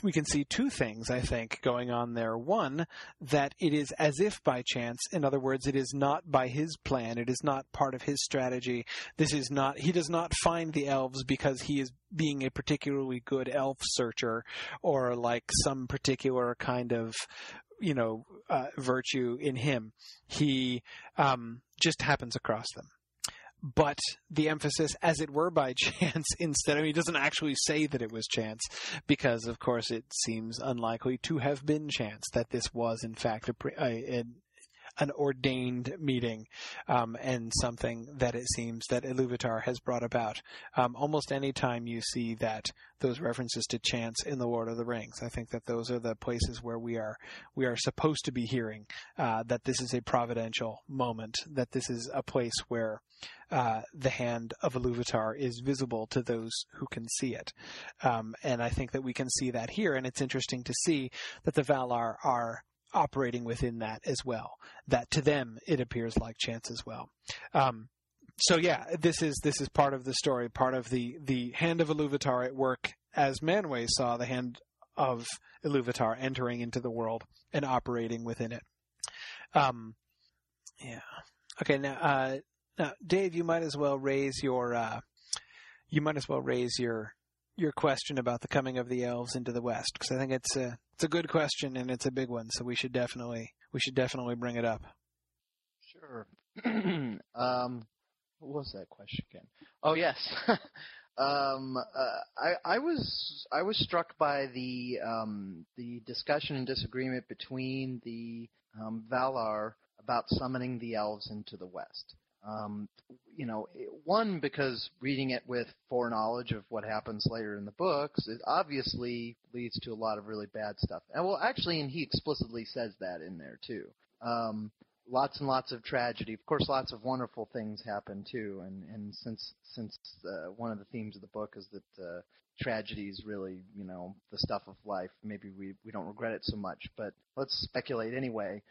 Speaker 1: we can see two things, I think, going on there. One, that it is as if by chance. In other words, it is not by his plan. It is not part of his strategy. This is not, he does not find the elves because he is being a particularly good elf searcher or like some particular kind of, you know, uh, virtue in him. He um, just happens across them but the emphasis, as it were by chance, instead. Of he doesn't actually say that it was chance, because of course it seems unlikely to have been chance that this was in fact a, a, ordained meeting um, and something that it seems that Iluvatar has brought about. Um, almost any time you see that those references to chance in the Lord of the Rings, I think that those are the places where we are we are supposed to be hearing uh, that this is a providential moment, that this is a place where uh, the hand of Iluvatar is visible to those who can see it. Um, and I think that we can see that here, and it's interesting to see that the Valar are operating within that as well. That to them it appears like chance as well. Um, so yeah, this is this is part of the story, part of the the hand of Iluvatar at work, as Manwë saw the hand of Iluvatar entering into the world and operating within it. Um, yeah. Okay. Now, uh, now, Dave, you might as well raise your uh, you might as well raise your your question about the coming of the elves into the West because I think it's a it's a good question and it's a big one, so we should definitely we should definitely bring it up.
Speaker 8: Sure. um, what was that question again? Oh yes. um, uh, I, I was I was struck by the um, the discussion and disagreement between the um, Valar about summoning the elves into the West. Um, you know, one because reading it with foreknowledge of what happens later in the books, it obviously leads to a lot of really bad stuff. And well, actually, and he explicitly says that in there too. Um, lots and lots of tragedy. Of course, lots of wonderful things happen too. And and since since uh, one of the themes of the book is that uh, tragedy is really you know the stuff of life, maybe we we don't regret it so much. But let's speculate anyway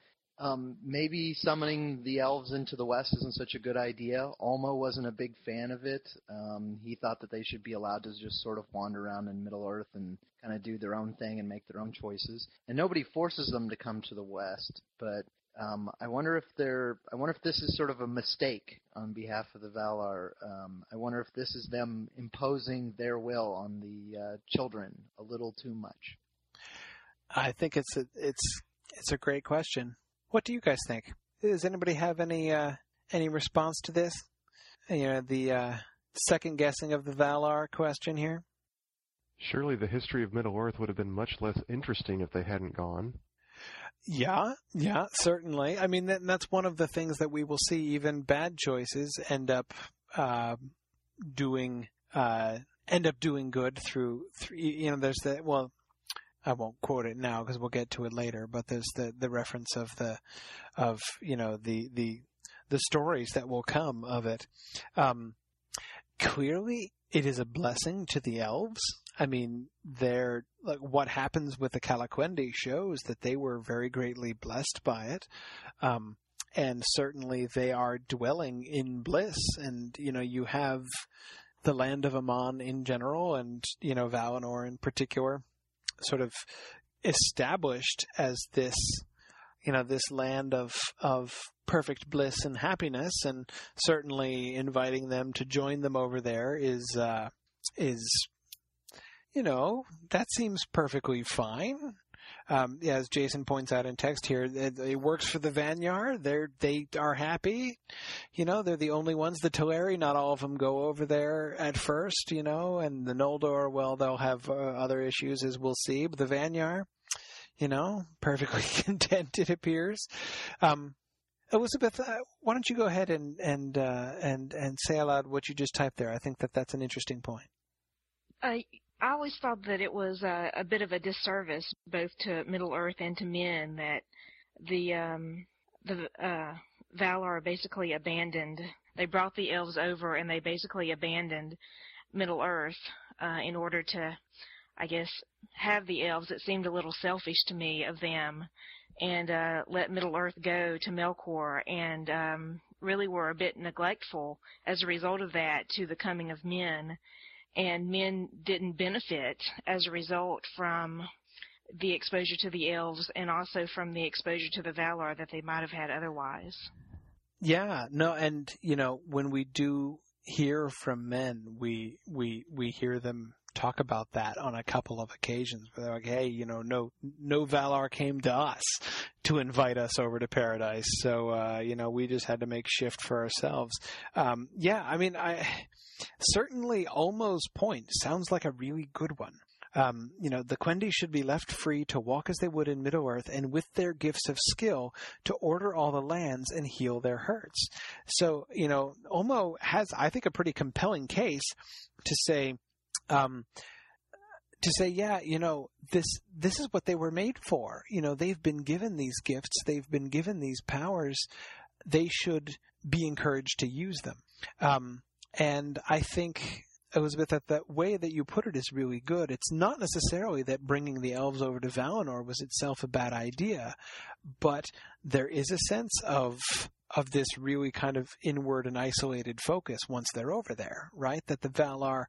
Speaker 8: um, maybe summoning the elves into the west isn't such a good idea. Ulmo wasn't a big fan of it. Um, he thought that they should be allowed to just sort of wander around in Middle Earth and kind of do their own thing and make their own choices. And nobody forces them to come to the west, but um, I wonder if they're. I wonder if this is sort of a mistake on behalf of the Valar. Um, I wonder if this is them imposing their will on the uh, children a little too much.
Speaker 1: I think it's a, it's it's a great question. What do you guys think? Does anybody have any uh, any response to this? You know, the uh, second guessing of the Valar question here.
Speaker 7: Surely the history of Middle Earth would have been much less interesting if they hadn't gone.
Speaker 1: Yeah, yeah, certainly. I mean, that, that's one of the things that we will see. Even bad choices end up uh, doing uh, end up doing good through, through. You know, there's the well, I won't quote it now because we'll get to it later. But there's the the reference of the of you know the the the stories that will come of it. Um, clearly, it is a blessing to the elves. I mean, they're like what happens with the Calaquendi shows that they were very greatly blessed by it. Um, and certainly they are dwelling in bliss and you know you have the land of Aman in general and you know Valinor in particular sort of established as this you know this land of of perfect bliss and happiness. And certainly inviting them to join them over there is uh is you know that seems perfectly fine um, yeah, as Jason points out in text here, it, it, works for the Vanyar. They're they are happy. You know, they're the only ones. The Teleri, not all of them go over there at first. You know, and the Noldor, well, they'll have uh, other issues as we'll see. But the Vanyar, you know, perfectly content it appears. Um, Elizabeth, uh, why don't you go ahead and and uh, and and say aloud what you just typed there? I think that that's an interesting point.
Speaker 10: I I always thought that it was a, a bit of a disservice both to Middle Earth and to men that the um, the uh, Valar basically abandoned. They brought the elves over and they basically abandoned Middle Earth uh, in order to, I guess, have the elves. It seemed a little selfish to me of them, and uh, let Middle Earth go to Melkor, and um, really were a bit neglectful as a result of that to the coming of men, and men didn't benefit as a result from the exposure to the elves and also from the exposure to the Valar that they might have had otherwise.
Speaker 1: Yeah, no, and you know when we do hear from men, we we we hear them talk about that on a couple of occasions where they're like, hey, you know, no no Valar came to us to invite us over to paradise, so uh, you know we just had to make shift for ourselves. Um, yeah, I mean, I certainly Ulmo's point sounds like a really good one. Um, you know, the Quendi should be left free to walk as they would in Middle Earth and with their gifts of skill to order all the lands and heal their hurts. So, you know, Ulmo has, I think, a pretty compelling case to say, um, to say, yeah, you know, this this is what they were made for. You know, they've been given these gifts, they've been given these powers. They should be encouraged to use them. Um, and I think Elizabeth, that the way that you put it is really good. It's not necessarily that bringing the elves over to Valinor was itself a bad idea, but there is a sense of of this really kind of inward and isolated focus once they're over there, right? That the Valar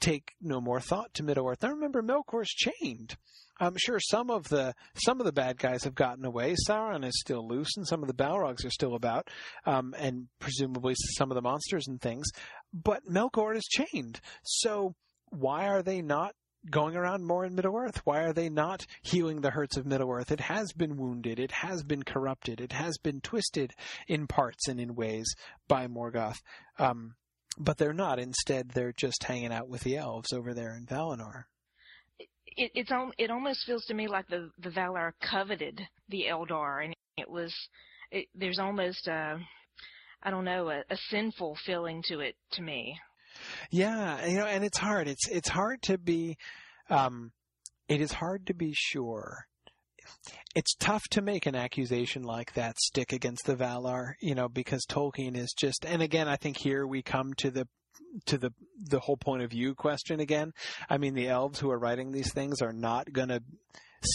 Speaker 1: take no more thought to Middle Earth. Now remember, Melkor's chained. I'm sure some of the some of the bad guys have gotten away. Sauron is still loose, and some of the Balrogs are still about, um, and presumably some of the monsters and things. But Melkor is chained. So why are they not going around more in Middle Earth? Why are they not healing the hurts of Middle Earth? It has been wounded. It has been corrupted. It has been twisted in parts and in ways by Morgoth. Um, but they're not. Instead, they're just hanging out with the elves over there in Valinor
Speaker 10: it, it's it almost feels to me like the the Valar coveted the Eldar, and it was it, there's almost a I don't know a, a sinful feeling to it to me.
Speaker 1: Yeah, you know, and it's hard. It's it's hard to be. Um, it is hard to be sure. It's tough to make an accusation like that stick against the Valar, you know, because Tolkien is just, and again, I think here we come to the to the the whole point of view question again. I mean, the elves who are writing these things are not going to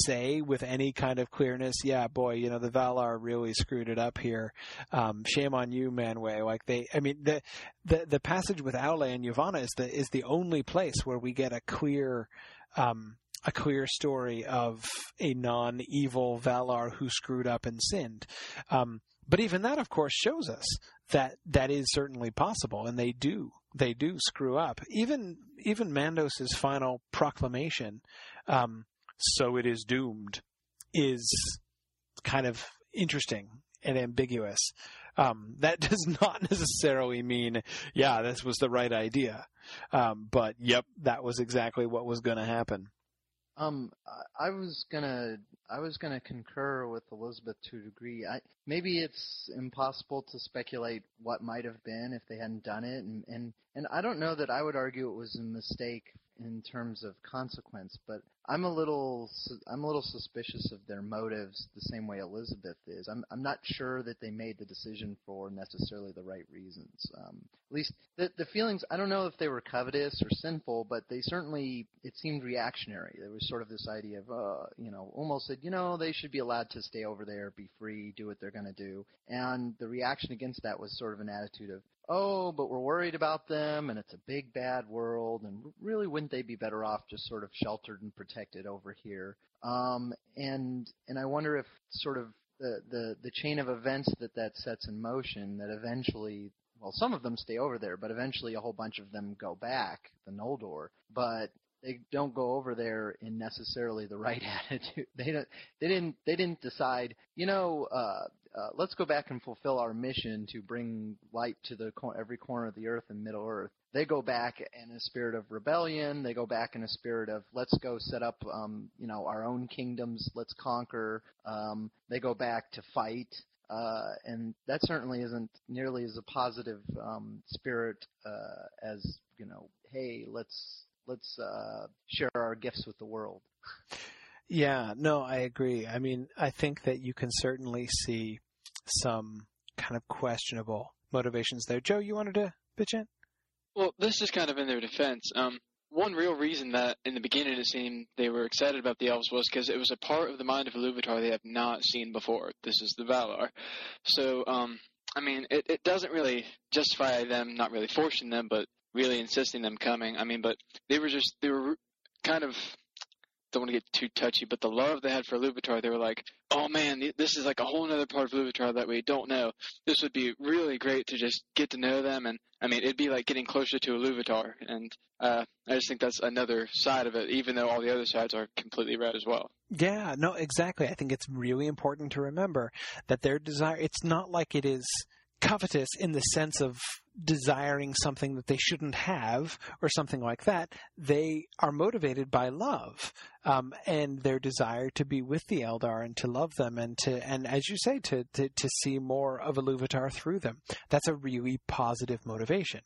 Speaker 1: say with any kind of clearness, yeah, boy, you know, the Valar really screwed it up here. Um, shame on you, Manwë. Like they, I mean, the, the, the passage with Aule and Yavanna is the, is the only place where we get a clear, um, a clear story of a non-evil Valar who screwed up and sinned. Um, but even that, of course, shows us that that is certainly possible, and they do they do screw up. Even even Mandos's final proclamation, um, "So it is doomed," is kind of interesting and ambiguous. Um, that does not necessarily mean, yeah, this was the right idea. Um, but yep, that was exactly what was going to happen.
Speaker 8: Um, I was gonna, I was gonna concur with Elizabeth to a degree. I, maybe it's impossible to speculate what might have been if they hadn't done it, and and and I don't know that I would argue it was a mistake in terms of consequence, but I'm a little I'm a little suspicious of their motives the same way Elizabeth is. I'm I'm not sure that they made the decision for necessarily the right reasons. Um, at least the the feelings I don't know if they were covetous or sinful, but they certainly it seemed reactionary. There was sort of this idea of uh, you know almost said you know they should be allowed to stay over there, be free, do what they're going to do, and the reaction against that was sort of an attitude of oh, but we're worried about them and it's a big bad world and really wouldn't they be better off just sort of sheltered and protected over here? Um, and and I wonder if sort of the, the the chain of events that that sets in motion that eventually well some of them stay over there but eventually a whole bunch of them go back the Noldor but they don't go over there in necessarily the right attitude. They don't. They didn't. They didn't decide. You know, uh, uh, let's go back and fulfill our mission to bring light to the cor- every corner of the earth and Middle Earth. They go back in a spirit of rebellion. They go back in a spirit of let's go set up, um, you know, our own kingdoms. Let's conquer. Um, they go back to fight. Uh, and that certainly isn't nearly as a positive um, spirit uh, as you know. Hey, let's let's uh, share our gifts with the world.
Speaker 1: Yeah, no, I agree. I mean, I think that you can certainly see some kind of questionable motivations there. Joe, you wanted to pitch in?
Speaker 2: Well, this is kind of in their defense. Um, one real reason that in the beginning it seemed they were excited about the elves was because it was a part of the mind of Iluvatar they have not seen before. This is the Valar. So, um, I mean, it, it doesn't really justify them not really forcing them, but really insisting them coming. I mean, but they were just, they were kind of don't want to get too touchy, but the love they had for Iluvatar, they were like, oh man, this is like a whole other part of Iluvatar that we don't know. This would be really great to just get to know them, and I mean, it'd be like getting closer to Iluvatar, and uh, I just think that's another side of it, even though all the other sides are completely red as well.
Speaker 1: Yeah, no, exactly. I think it's really important to remember that their desire, it's not like it is covetous in the sense of desiring something that they shouldn't have or something like that. They are motivated by love um, and their desire to be with the Eldar and to love them and to and as you say to to, to see more of Iluvatar through them. That's a really positive motivation.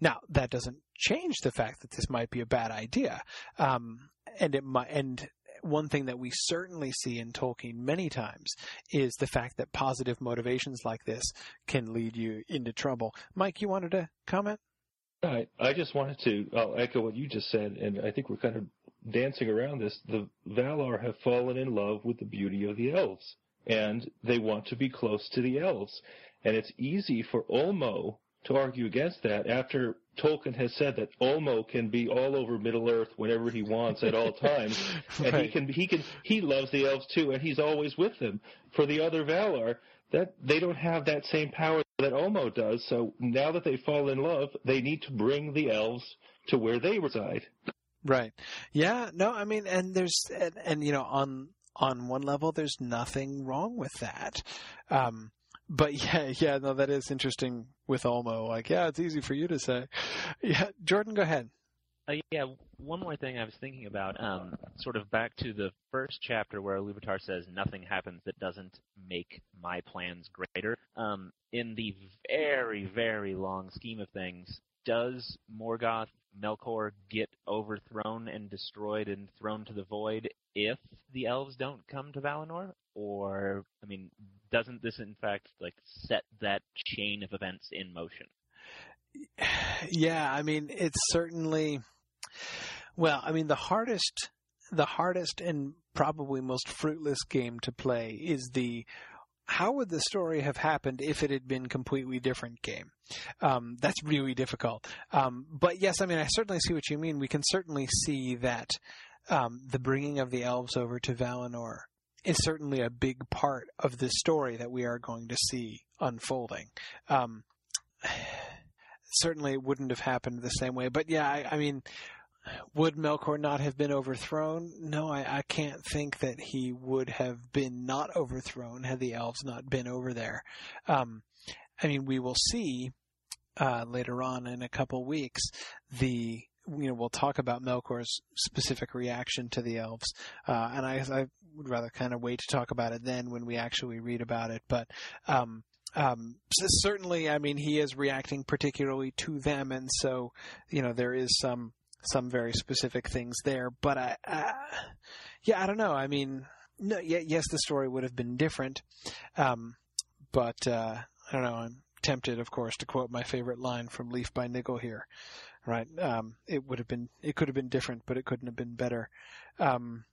Speaker 1: Now that doesn't change the fact that this might be a bad idea, um, and it might and one thing that we certainly see in Tolkien many times is the fact that positive motivations like this can lead you into trouble. Mike, you wanted to comment?
Speaker 9: I, I just wanted to I'll echo what you just said, and I think we're kind of dancing around this. The Valar have fallen in love with the beauty of the elves, and they want to be close to the elves. And it's easy for Ulmo to argue against that after Tolkien has said that Ulmo can be all over Middle Earth whenever he wants at all times, and he can he can he loves the elves too, and he's always with them. For the other Valar, that they don't have that same power that Ulmo does. So now that they fall in love, they need to bring the elves to where they reside.
Speaker 1: Right. Yeah. No. I mean, and there's and, and you know on on one level, there's nothing wrong with that. Um, but yeah, yeah. No, that is interesting with Ulmo. Like, yeah, it's easy for you to say. Yeah, Jordan, go ahead.
Speaker 12: Uh, yeah, one more thing I was thinking about, um, sort of back to the first chapter where Iluvatar says nothing happens that doesn't make my plans greater. Um, in the very, very long scheme of things, does Morgoth Melkor get overthrown and destroyed and thrown to the void if the elves don't come to Valinor? Or, I mean, doesn't this in fact like set that chain of events in motion?
Speaker 1: Yeah, I mean, it's certainly. Well, I mean, the hardest, the hardest and probably most fruitless game to play is the how would the story have happened if it had been completely different game? Um, that's really difficult. Um, but yes, I mean, I certainly see what you mean. We can certainly see that um, the bringing of the elves over to Valinor is certainly a big part of the story that we are going to see unfolding. Um, certainly it wouldn't have happened the same way. But yeah, I, I mean, would Melkor not have been overthrown? No, I, I can't think that he would have been not overthrown had the elves not been over there. Um, I mean, we will see uh, later on in a couple weeks the you know we'll talk about Melkor's specific reaction to the elves, uh, and I, I would rather kind of wait to talk about it then when we actually read about it. But um, um, certainly, I mean, he is reacting particularly to them, and so you know there is some some very specific things there. But I, yeah, I don't know. I mean, no, yes, the story would have been different, um, but uh, I don't know. I'm tempted, of course, to quote my favorite line from Leaf by Niggle here. Right? Um, it would have been, it could have been different, but it couldn't have been better. Um,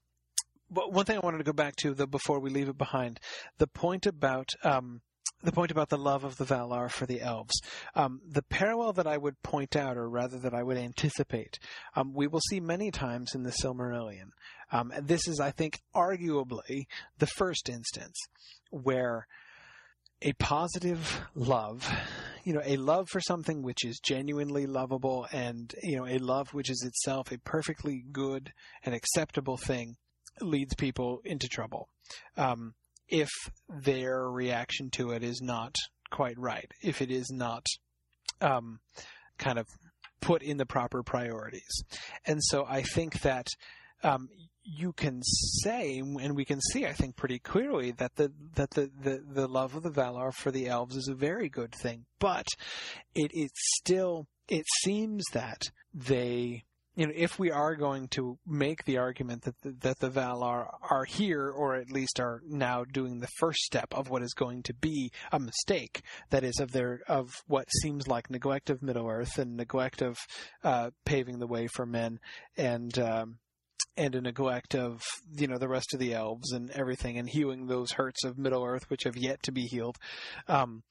Speaker 1: but one thing I wanted to go back to, though, before we leave it behind, the point about um, the point about the love of the Valar for the elves. Um, the parallel that I would point out, or rather that I would anticipate, um, we will see many times in the Silmarillion. Um, this is, I think, arguably the first instance where a positive love, you know, a love for something which is genuinely lovable and, you know, a love which is itself a perfectly good and acceptable thing leads people into trouble. Um, if their reaction to it is not quite right, if it is not um, kind of put in the proper priorities. And so I think that um, you can say, and we can see, I think, pretty clearly that the that the, the, the love of the Valar for the elves is a very good thing, but it it still it seems that they you know, if we are going to make the argument that the, that the Valar are here, or at least are now doing the first step of what is going to be a mistake, that is of their of what seems like neglect of Middle Earth and neglect of uh, paving the way for men, and um, and a neglect of you know the rest of the elves and everything, and healing those hurts of Middle Earth which have yet to be healed. Um,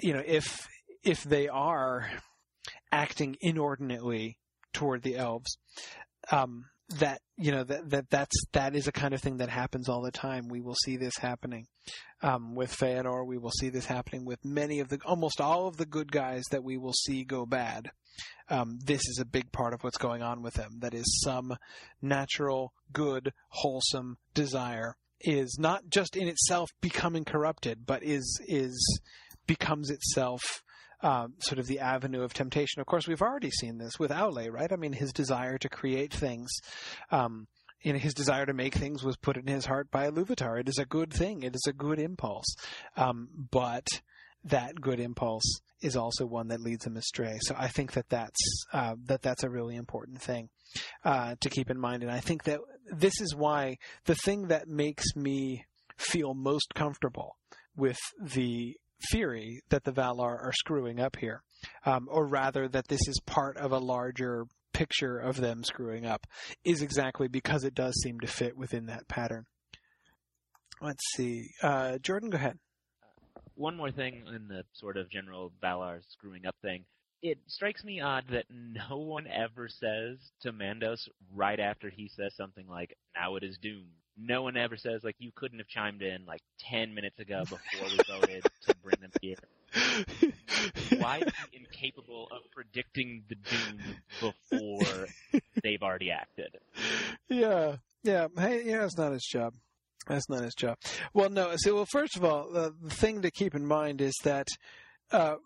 Speaker 1: you know, if if they are acting inordinately toward the elves. Um, that you know that that that's that is a kind of thing that happens all the time. We will see this happening um, with Feanor. We will see this happening with many of the almost all of the good guys that we will see go bad. Um, this is a big part of what's going on with them. That is some natural, good, wholesome desire is not just in itself becoming corrupted, but is is becomes itself um, sort of the avenue of temptation. Of course, we've already seen this with Aule, right? I mean, his desire to create things, um, you know, his desire to make things was put in his heart by Iluvatar. It is a good thing. It is a good impulse. Um, but that good impulse is also one that leads him astray. So I think that that's uh, that that's a really important thing uh, to keep in mind. And I think that this is why the thing that makes me feel most comfortable with the theory that the Valar are screwing up here, um, or rather that this is part of a larger picture of them screwing up, is exactly because it does seem to fit within that pattern. Let's see. Uh, Jordan, go ahead.
Speaker 12: One more thing in the sort of general Valar screwing up thing. It strikes me odd that no one ever says to Mandos right after he says something like, now it is doomed no one ever says like you couldn't have chimed in like ten minutes ago before we voted to bring them here. Why he incapable of predicting the doom before they've already acted?
Speaker 1: Yeah, yeah. Hey, yeah, it's not his job. That's not his job. Well, no. So, well, first of all, uh, the thing to keep in mind is that, uh,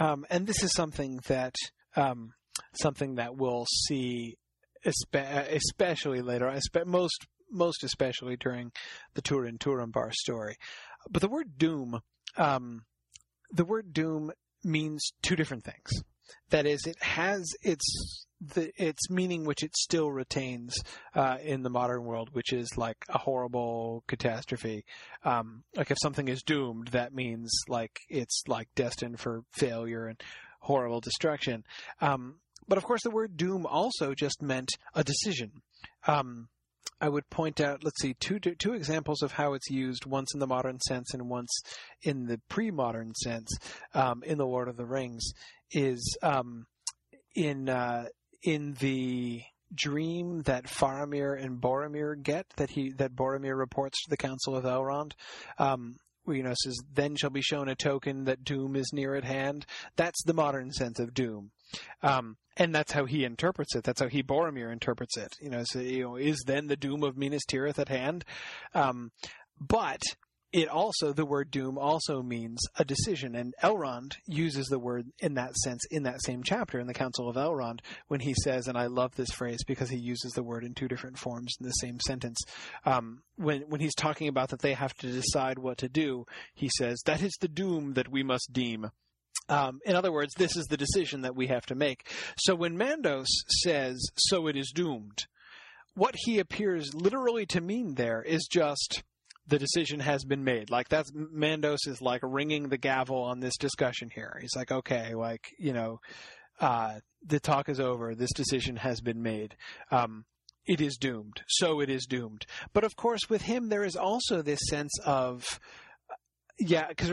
Speaker 1: um, and this is something that um, something that we'll see especially later, most most especially during the Turin Turambar story. But the word doom, um, the word doom means two different things. That is, it has its the, its meaning, which it still retains uh, in the modern world, which is like a horrible catastrophe. Um, like if something is doomed, that means like it's like destined for failure and horrible destruction. Um, but of course, the word doom also just meant a decision. Um, I would point out, let's see, two two examples of how it's used, once in the modern sense and once in the pre-modern sense, um, in the Lord of the Rings, is um, in uh, in the dream that Faramir and Boromir get that he that Boromir reports to the Council of Elrond. Um, you know, says, then shall be shown a token that doom is near at hand. That's the modern sense of doom. Um, and that's how he interprets it. That's how he Boromir interprets it. You know, so, you know, is then the doom of Minas Tirith at hand? Um, but it also the word doom also means a decision, and Elrond uses the word in that sense in that same chapter in the Council of Elrond when he says, and I love this phrase because he uses the word in two different forms in the same sentence. Um, when when he's talking about that they have to decide what to do, he says that is the doom that we must deem. Um, in other words, this is the decision that we have to make. So when Mandos says, so it is doomed, what he appears literally to mean there is just the decision has been made. Like that's Mandos is like ringing the gavel on this discussion here. He's like, okay, like you know, uh, the talk is over. This decision has been made. Um, it is doomed. So it is doomed. But of course, with him, there is also this sense of, yeah, because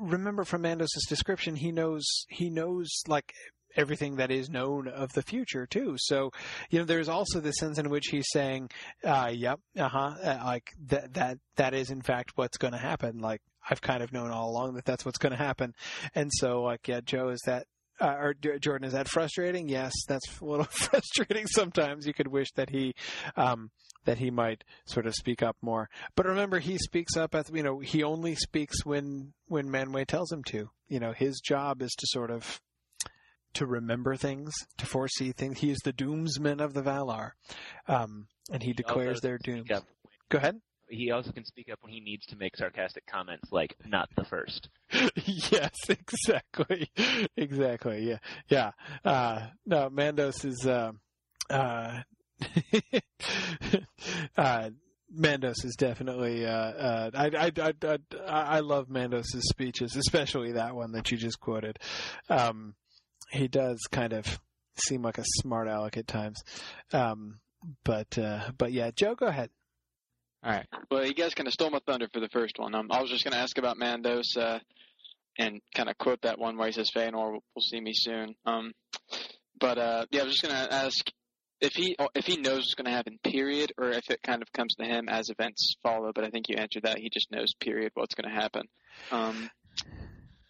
Speaker 1: remember from Mandos's description, he knows he knows like everything that is known of the future too. So, you know, there's also the sense in which he's saying, uh, "Yep, uh-huh, uh, like that that that is in fact what's going to happen." Like I've kind of known all along that that's what's going to happen. And so, like, yeah, Joe, is that uh, or Jordan, is that frustrating? Yes, that's a little frustrating sometimes. You could wish that he, um, that he might sort of speak up more. But remember, he speaks up at you know he only speaks when when Manwë tells him to. You know, his job is to sort of to remember things, to foresee things. He is the doomsman of the Valar, um, and he declares their doom. Go ahead.
Speaker 12: He also can speak up when he needs to make sarcastic comments, like "not the first.
Speaker 1: yes, exactly, exactly. Yeah, yeah. Uh, no, Mandos is. Uh, uh, uh, Mandos is definitely. Uh, uh, I, I, I, I, I love Mandos's speeches, especially that one that you just quoted. Um, he does kind of seem like a smart aleck at times. Um, but uh, but yeah, Joe, go ahead.
Speaker 2: All right. Well, you guys kind of stole my thunder for the first one. Um, I was just going to ask about Mandos uh, and kind of quote that one where he says, "Feanor will, will see me soon." Um, but uh, yeah, I was just going to ask if he if he knows what's going to happen, period, or if it kind of comes to him as events follow. But I think you answered that. He just knows, period, what's going to happen. Um,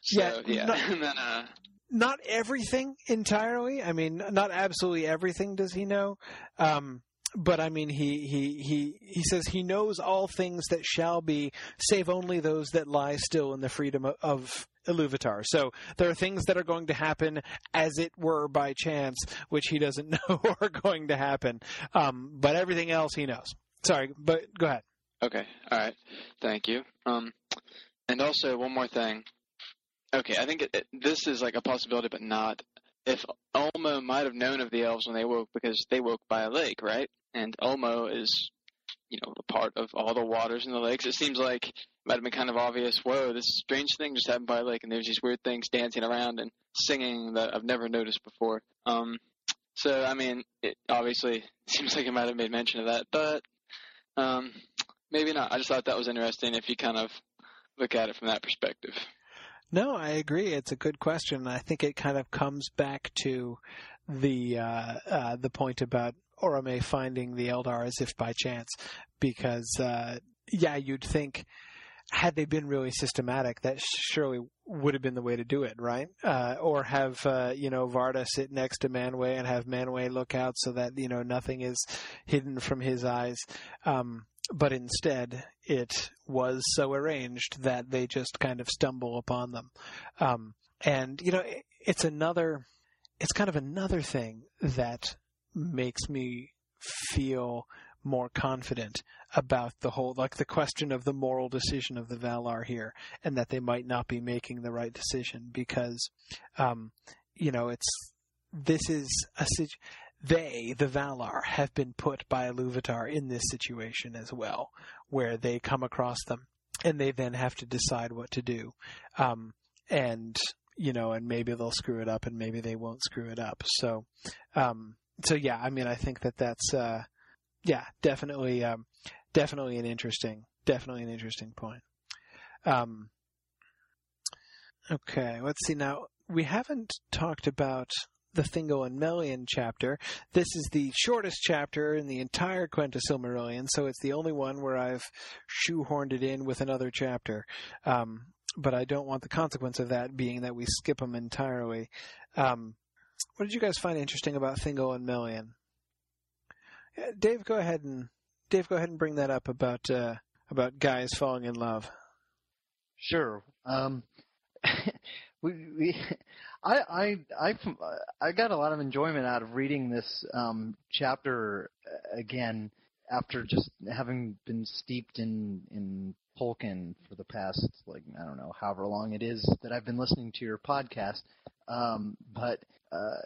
Speaker 2: so,
Speaker 1: Yeah,
Speaker 2: yeah.
Speaker 1: no-
Speaker 2: and then uh,
Speaker 1: not everything entirely. I mean, not absolutely everything does he know. Um, but I mean, he, he, he, he says he knows all things that shall be, save only those that lie still in the freedom of, of Iluvatar. So there are things that are going to happen as it were by chance, which he doesn't know are going to happen. Um, but everything else he knows. Sorry, but go ahead.
Speaker 2: Okay. All right. Thank you. Um, and also one more thing. Okay, I think it, it, this is like a possibility, but not. If Ulmo might have known of the elves when they woke, because they woke by a lake, right? And Ulmo is, you know, a part of all the waters in the lakes. It seems like it might have been kind of obvious. Whoa, this strange thing just happened by a lake, and there's these weird things dancing around and singing that I've never noticed before. Um, so I mean, it obviously seems like it might have made mention of that, but um, maybe not. I just thought that was interesting if you kind of look at it from that perspective.
Speaker 1: No, I agree. It's a good question. I think it kind of comes back to the uh, uh, the point about Orome finding the Eldar as if by chance, because uh, yeah, you'd think had they been really systematic, that surely would have been the way to do it, right? Uh, or have uh, you know Varda sit next to Manwë and have Manwë look out so that you know nothing is hidden from his eyes. Um, but instead, it was so arranged that they just kind of stumble upon them. Um, and you know, it, it's another, it's kind of another thing that makes me feel more confident about the whole, like the question of the moral decision of the Valar here, and that they might not be making the right decision because, um, you know, it's this is a they, the Valar, have been put by Iluvatar in this situation as well, where they come across them and they then have to decide what to do. Um, and you know, and maybe they'll screw it up, and maybe they won't screw it up. So, um, so yeah, I mean, I think that that's, uh, yeah, definitely, um, definitely an interesting, definitely an interesting point. Um, okay, let's see now. We haven't talked about the Thingol and Melian chapter. This is the shortest chapter in the entire Quenta Silmarillion, so it's the only one where I've shoehorned it in with another chapter. Um, but I don't want the consequence of that being that we skip them entirely. Um, what did you guys find interesting about Thingol and? Uh, Dave, go ahead and Dave, go ahead and bring that up about uh, about guys falling in love.
Speaker 8: Sure. Um, we, we, I, I, I, I got a lot of enjoyment out of reading this um, chapter uh, again after just having been steeped in in Tolkien for the past like I don't know however long it is that I've been listening to your podcast. Um, but uh,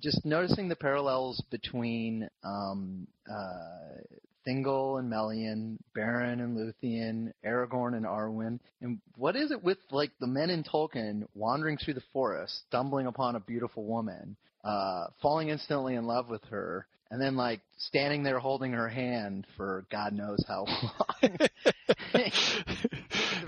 Speaker 8: just noticing the parallels between um, uh, Thingol and Melian, Beren and Luthien, Aragorn and Arwen, and what is it with like the men in Tolkien wandering through the forest, stumbling upon a beautiful woman, uh, falling instantly in love with her, and then like standing there holding her hand for God knows how long.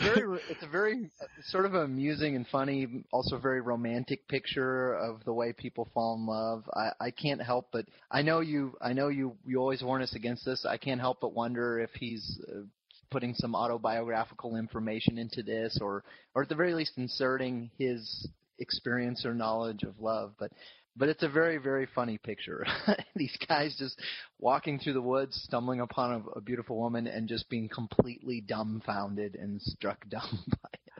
Speaker 8: very, it's a very sort of amusing and funny, also very romantic picture of the way people fall in love. I, I can't help but I know you, I know you, you always warn us against this. I can't help but wonder if he's uh, putting some autobiographical information into this, or, or at the very least inserting his experience or knowledge of love. But but it's a very very funny picture. These guys just walking through the woods stumbling upon a, a, beautiful woman and just being completely dumbfounded and struck dumb by it.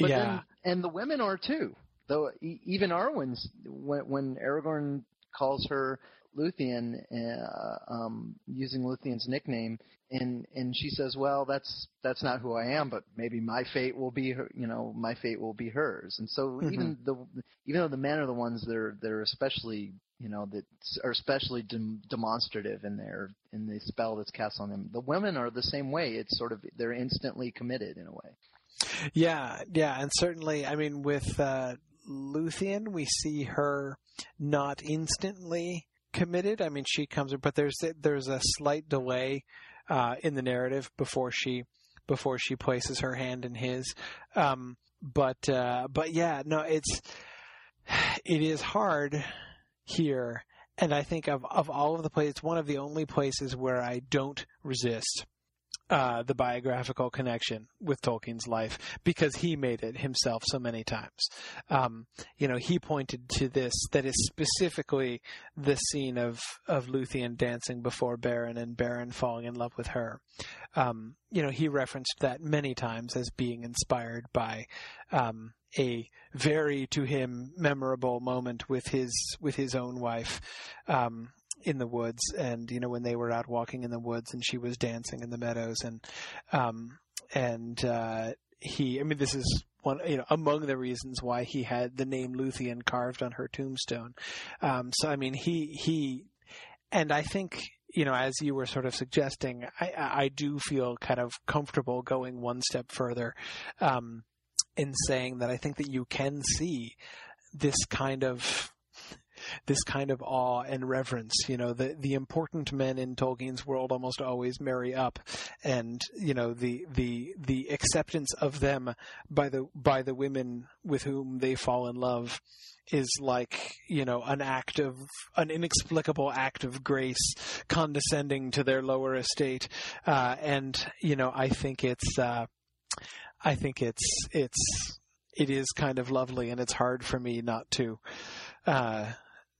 Speaker 8: But
Speaker 1: yeah.
Speaker 8: then, and the women are too though e- even arwen's when when aragorn calls her Luthien, uh, um, using Luthien's nickname, and and she says, "Well, that's that's not who I am, but maybe my fate will be her. You know, my fate will be hers." And so
Speaker 1: Mhm.
Speaker 8: even the even though the men are the ones that are that are especially you know that are especially dem- demonstrative in their in the spell that's cast on them. The women are the same way. It's sort of they're instantly committed in a way.
Speaker 1: Yeah, yeah, and certainly, I mean, with uh, Luthien, we see her not instantly committed. I mean, she comes, but there's there's a slight delay uh, in the narrative before she before she places her hand in his. Um, but uh, but yeah, no, it's it is hard here, and I think of of all of the places, one of the only places where I don't resist uh, the biographical connection with Tolkien's life because he made it himself so many times. Um, you know, he pointed to this that is specifically the scene of of Luthien dancing before Beren and Beren falling in love with her. Um, you know, he referenced that many times as being inspired by um, a very to him memorable moment with his with his own wife. Um, in the woods and you know when they were out walking in the woods and she was dancing in the meadows and um and uh he i mean this is one you know among the reasons why he had the name Luthien carved on her tombstone. Um so i mean he he and i think you know as you were sort of suggesting i i do feel kind of comfortable going one step further um in saying that i think that you can see this kind of this kind of awe and reverence. You know, the the important men in Tolkien's world almost always marry up, and you know the the the acceptance of them by the by the women with whom they fall in love is like you know an act of an inexplicable act of grace condescending to their lower estate uh, and you know i think it's uh, i think it's it's it is kind of lovely and it's hard for me not to uh,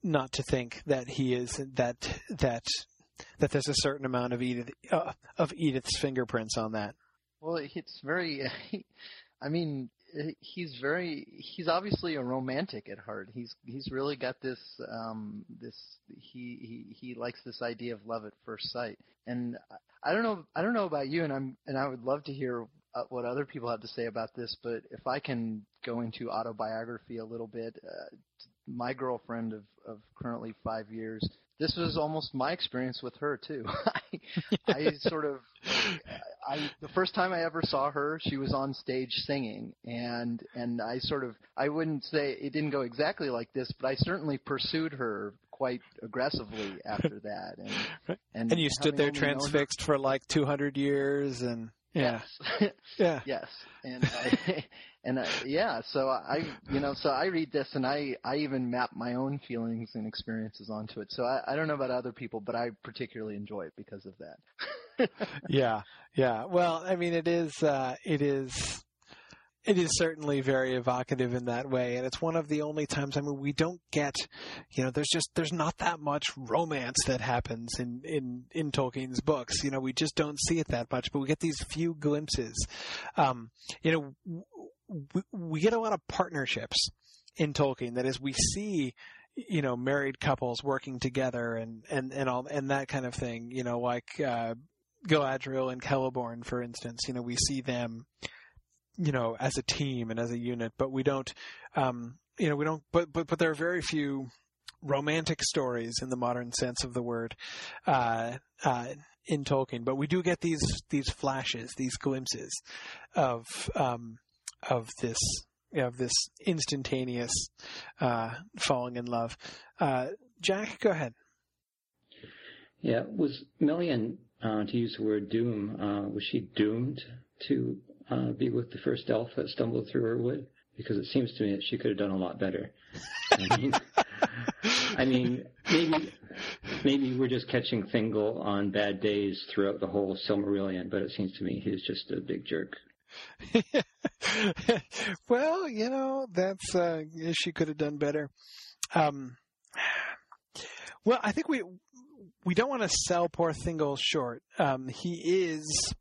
Speaker 1: not to think that he is that that that there's a certain amount of Edith uh, of Edith's fingerprints on that.
Speaker 8: Well, it's very. I mean, he's very. He's obviously a romantic at heart. He's he's really got this. Um, this he he he likes this idea of love at first sight. And I don't know. I don't know about you, and I'm and I would love to hear uh, what other people have to say about this. But if I can go into autobiography a little bit, uh, my girlfriend of, of currently five years, this was almost my experience with her too. I, I sort of, I the first time I ever saw her, she was on stage singing, and and I sort of, I wouldn't say it didn't go exactly like this, but I certainly pursued her quite aggressively after that, and
Speaker 1: and, and you stood there transfixed for like 200 years, and yeah,
Speaker 8: yes.
Speaker 1: yeah,
Speaker 8: yes, and I, and uh, yeah, so I, you know, so I read this and I, I even map my own feelings and experiences onto it. So I, I don't know about other people, but I particularly enjoy it because of that.
Speaker 1: yeah, yeah. Well, I mean, it is, uh, it is, it is certainly very evocative in that way, and it's one of the only times. I mean, we don't get, you know, there's just there's not that much romance that happens in in in Tolkien's books. You know, we just don't see it that much, but we get these few glimpses. Um, you know, we, get a lot of partnerships in Tolkien. That is, we see you know married couples working together and and and all and that kind of thing. You know, like uh, Galadriel and Celeborn, for instance. You know, we see them you know, as a team and as a unit, but we don't, um, you know, we don't, but, but, but there are very few romantic stories in the modern sense of the word, uh, uh, in Tolkien, but we do get these, these flashes, these glimpses of, um, of this, of this instantaneous, uh, falling in love. Uh, Jack, go ahead.
Speaker 13: Yeah, was Melian, uh, to use the word doom, uh, was she doomed to uh, be with the first elf that stumbled through her wood? Because it seems to me that she could have done a lot better. I mean, I mean, maybe maybe we're just catching Thingol on bad days throughout the whole Silmarillion, but it seems to me he's just a big jerk.
Speaker 1: well, you know, that's uh, she could have done better. Um, well, I think we we don't want to sell poor Thingol short. Um, he is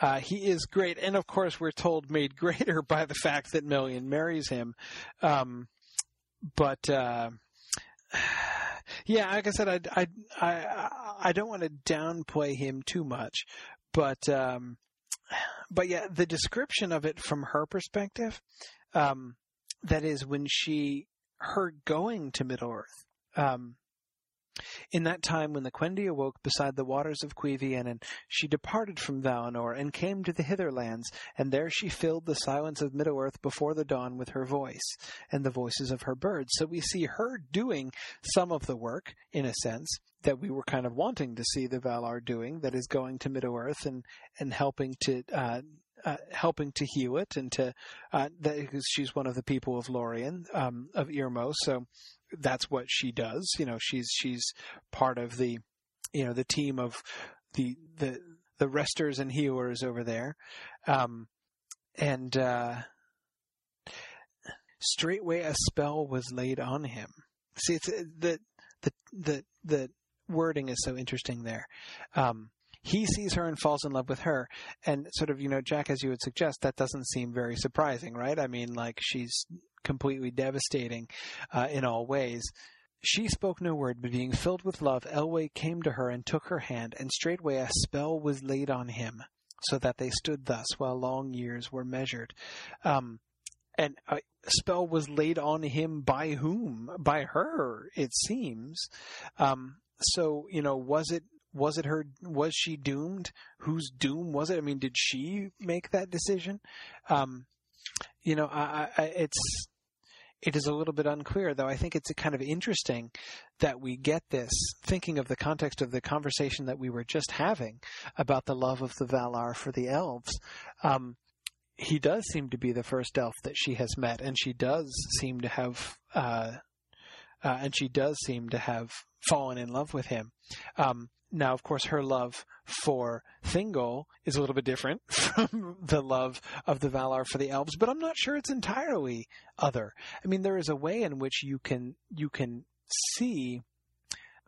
Speaker 1: uh, he is great, and of course, we're told made greater by the fact that Melian marries him. Um, but uh, yeah, like I said, I, I I I don't want to downplay him too much, but um, but yeah, the description of it from her perspective, um, that is when she her going to Middle Earth Um, in that time, when the Quendi awoke beside the waters of Cuiviénen, she departed from Valinor and came to the hither lands, and there she filled the silence of Middle-earth before the dawn with her voice and the voices of her birds. So we see her doing some of the work, in a sense, that we were kind of wanting to see the Valar doing, that is going to Middle-earth and, and helping to, uh, uh, helping to heal it and to uh, that because she's one of the people of Lorien um, of Irmo, so that's what she does. You know, she's she's part of the you know the team of the the the resters and healers over there, um, and uh, straightway a spell was laid on him. See, it's the the the the wording is so interesting there. Um, he sees her and falls in love with her. And sort of, you know, Jack, as you would suggest, that doesn't seem very surprising, right? I mean, like, she's completely devastating uh, in all ways. She spoke no word, but being filled with love, Elwë came to her and took her hand, and straightway a spell was laid on him, so that they stood thus while long years were measured. Um, and a spell was laid on him by whom? By her, it seems. Um, so, you know, was it was it her was she doomed whose doom was it i mean did she make that decision um, you know I, I, it's it is a little bit unclear though i think it's kind of interesting that we get this thinking of the context of the conversation that we were just having about the love of the valar for the elves um, he does seem to be the first elf that she has met and she does seem to have uh, uh, and she does seem to have fallen in love with him. Um, now, of course, her love for Thingol is a little bit different from the love of the Valar for the elves, but I'm not sure it's entirely other. I mean, there is a way in which you can you can see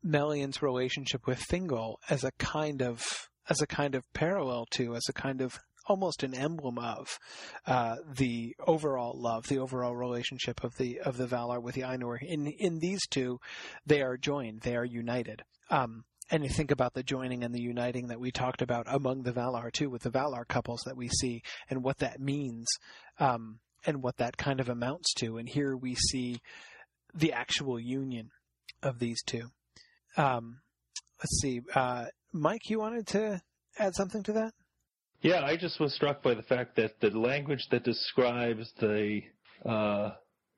Speaker 1: Melian's relationship with Thingol as a kind of as a kind of parallel to, as a kind of almost an emblem of uh, the overall love, the overall relationship of the of the Valar with the Ainur. In in these two, they are joined, they are united. Um, and you think about the joining and the uniting that we talked about among the Valar too, with the Valar couples that we see, and what that means, um, and what that kind of amounts to. And here we see the actual union of these two. Um, let's see, uh, Mike, you wanted to add something to that?
Speaker 9: Yeah, I just was struck by the fact that the language that describes the uh,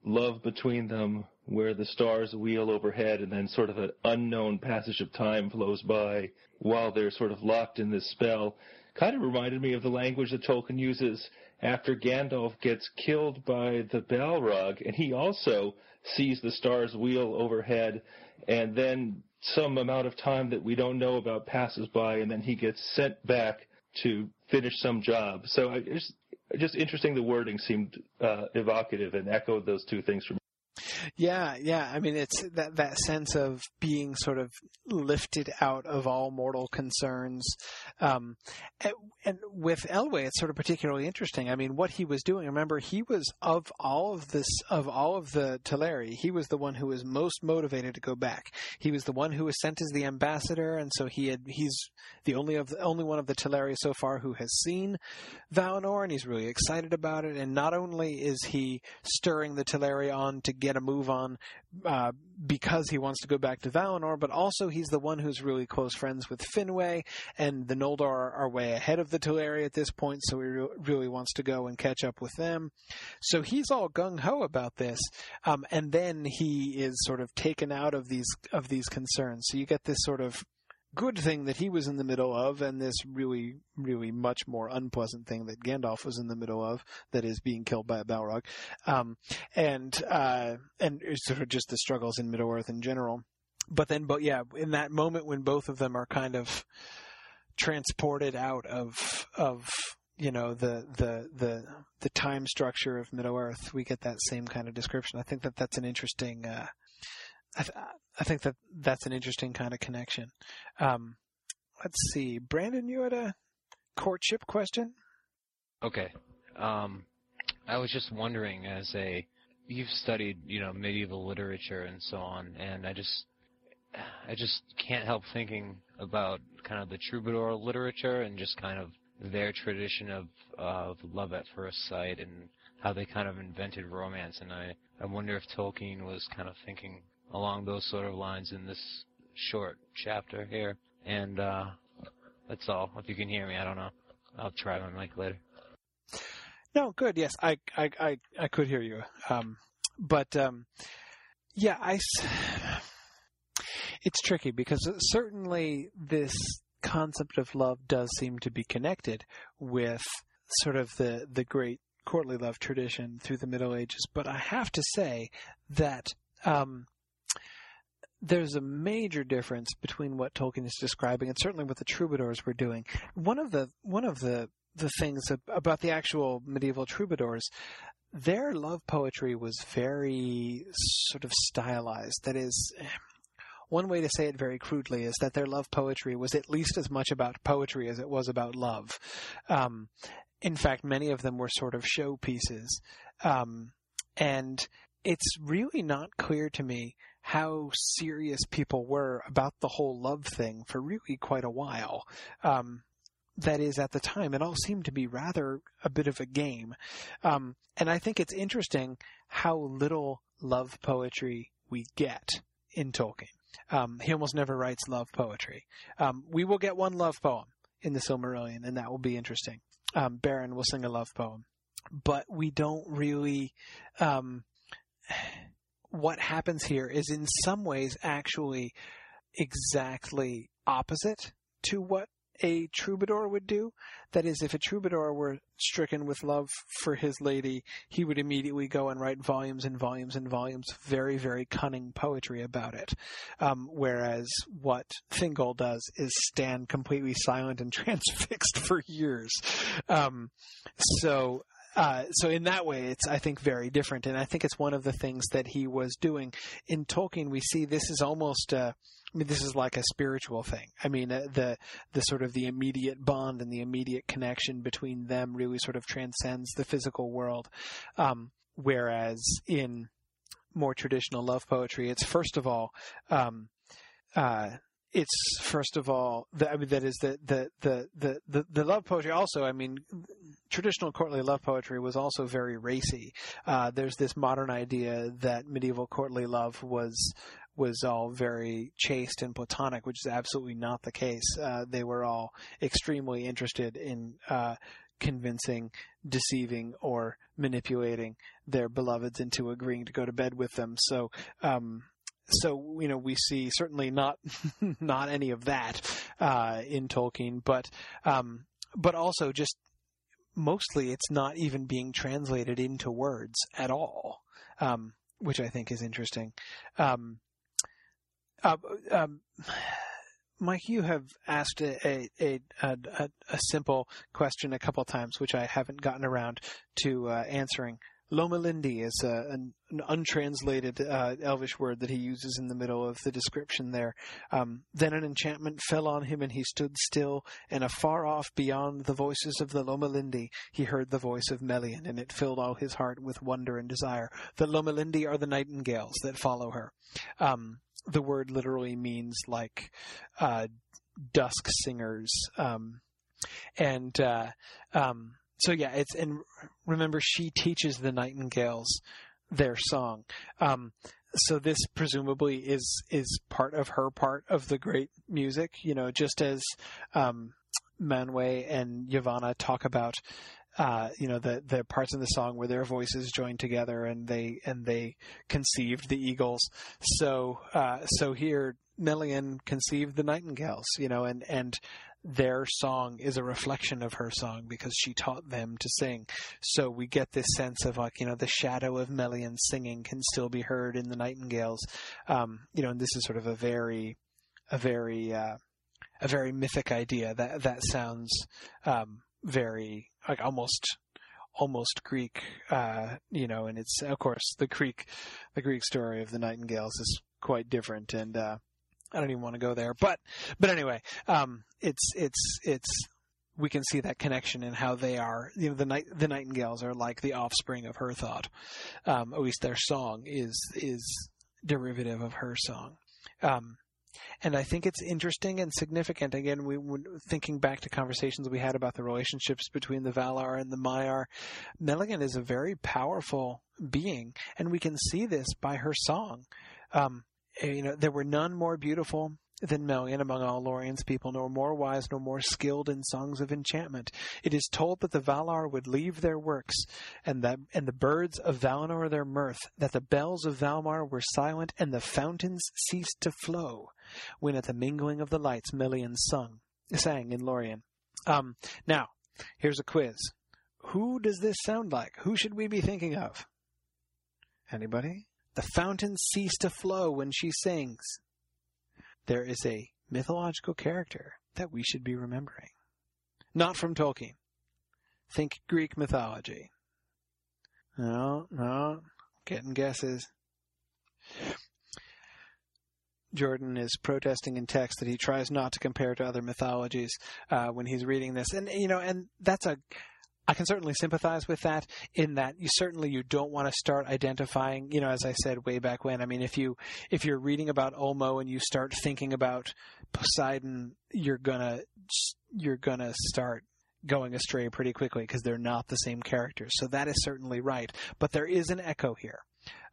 Speaker 9: love between them, where the stars wheel overhead and then sort of an unknown passage of time flows by while they're sort of locked in this spell, kind of reminded me of the language that Tolkien uses after Gandalf gets killed by the Balrog, and he also sees the stars wheel overhead, and then some amount of time that we don't know about passes by, and then he gets sent back to finish some job. So I just just interesting. The wording seemed uh, evocative and echoed those two things for.
Speaker 1: Yeah, yeah. I mean, it's that that sense of being sort of lifted out of all mortal concerns. Um, and, and with Elwë, it's sort of particularly interesting. I mean, what he was doing. Remember, he was of all of this of all of the Teleri, he was the one who was most motivated to go back. He was the one who was sent as the ambassador, and so he had he's the only of the only one of the Teleri so far who has seen Valinor, and he's really excited about it. And not only is he stirring the Teleri on to get a move on uh, because he wants to go back to Valinor, but also he's the one who's really close friends with Finwë, and the Noldor are, way ahead of the Teleri at this point, so he re- really wants to go and catch up with them. So he's all gung ho about this, um, and then he is sort of taken out of these of these concerns. So you get this sort of good thing that he was in the middle of, and this really, really much more unpleasant thing that Gandalf was in the middle of, that is being killed by a Balrog, um, and uh, and sort of just the struggles in Middle Earth in general. But then, but yeah, in that moment when both of them are kind of transported out of of you know the the the the time structure of Middle Earth, we get that same kind of description. I think that that's an interesting. Uh, I, th- I think that that's an interesting kind of connection. Um, let's see, Brandon, you had a courtship question.
Speaker 14: Okay. Um, I was just wondering, as a you've studied, you know, medieval literature and so on, and I just I just can't help thinking about kind of the troubadour literature and just kind of their tradition of of love at first sight and how they kind of invented romance and I I wonder if Tolkien was kind of thinking along those sort of lines in this short chapter here. And uh, that's all. If you can hear me, I don't know. I'll try my mic later.
Speaker 1: No, good. Yes, I I I, I could hear you. Um, but um, yeah, I. It's tricky because certainly this concept of love does seem to be connected with sort of the the great courtly love tradition through the Middle Ages. But I have to say that um, there's a major difference between what Tolkien is describing and certainly what the troubadours were doing. One of the one of the the things about the actual medieval troubadours, their love poetry was very sort of stylized. That is. One way to say it very crudely is that their love poetry was at least as much about poetry as it was about love. Um, in fact, many of them were sort of show pieces. Um, and it's really not clear to me how serious people were about the whole love thing for really quite a while. Um, that is, at the time, it all seemed to be rather a bit of a game. Um, and I think it's interesting how little love poetry we get in Tolkien. Um, he almost never writes love poetry. Um, we will get one love poem in the Silmarillion, and that will be interesting. Um, Beren will sing a love poem, but we don't really. What happens here is in some ways actually exactly opposite to what a troubadour would do. That is, if a troubadour were stricken with love for his lady, he would immediately go and write volumes and volumes and volumes of very, very cunning poetry about it. Um, whereas what Thingol does is stand completely silent and transfixed for years. Um, so uh, so in that way, it's I think very different, and I think it's one of the things that he was doing in Tolkien. We see this is almost. Uh, I mean, this is like a spiritual thing. I mean, uh, the the sort of the immediate bond and the immediate connection between them really sort of transcends the physical world. Um, whereas in more traditional love poetry, it's first of all, um, uh, it's first of all, the, I mean, that is the, the, the, the, the, the love poetry also, I mean, traditional courtly love poetry was also very racy. Uh, there's this modern idea that medieval courtly love was, was all very chaste and platonic, which is absolutely not the case. Uh, they were all extremely interested in, uh, convincing, deceiving, or manipulating their beloveds into agreeing to go to bed with them. So, um, so you know we see certainly not not any of that uh, in Tolkien, but um, but also just mostly it's not even being translated into words at all, um, which I think is interesting. Um, uh, um, Mike, you have asked a, a, a, a, a simple question a couple times, which I haven't gotten around to uh, answering. Lomalindi is uh, an, an untranslated uh, Elvish word that he uses in the middle of the description there. Um, then an enchantment fell on him, and he stood still. And afar off, beyond the voices of the Lomalindi, he heard the voice of Melian, and it filled all his heart with wonder and desire. The Lomalindi are the nightingales that follow her. Um, the word literally means like uh, dusk singers, um, and uh, um, so yeah, it's and remember she teaches the nightingales their song. Um, so this presumably is is part of her part of the great music, you know, just as um, Manwë and Yavanna talk about uh, you know the the parts of the song where their voices joined together and they and they conceived the eagles. So uh, so here Melian conceived the nightingales, you know, and and their song is a reflection of her song because she taught them to sing. So we get this sense of like, you know, the shadow of Melian singing can still be heard in the nightingales. Um, you know, and this is sort of a very, a very, uh, a very mythic idea that, that sounds, um, very, like almost, almost Greek, uh, you know, and it's, of course, the Greek, the Greek story of the nightingales is quite different and, uh, I don't even want to go there, but but anyway, um, it's it's it's we can see that connection in how they are. You know, the night the nightingales are like the offspring of her thought. Um, at least their song is is derivative of her song. Um, and I think it's interesting and significant. Again, we thinking back to conversations we had about the relationships between the Valar and the Maiar. Melian is a very powerful being, and we can see this by her song. Um, you know, there were none more beautiful than Melian among all Lorien's people, nor more wise, nor more skilled in songs of enchantment. It is told that the Valar would leave their works, and that and the birds of Valinor their mirth, that the bells of Valmar were silent, and the fountains ceased to flow, when at the mingling of the lights Melian sung, sang in Lorien. Um, now, here's a quiz. Who does this sound like? Who should we be thinking of? Anybody? The fountains cease to flow when she sings. There is a mythological character that we should be remembering. Not from Tolkien. Think Greek mythology. No, no. Getting guesses. Jordan is protesting in text that he tries not to compare to other mythologies uh, when he's reading this, and you know, and that's a I can certainly sympathize with that in that you certainly you don't want to start identifying, you know, as I said way back when. I mean, if you if you're reading about Ulmo and you start thinking about Poseidon, you're gonna you're gonna start going astray pretty quickly because they're not the same characters. So that is certainly right, but there is an echo here,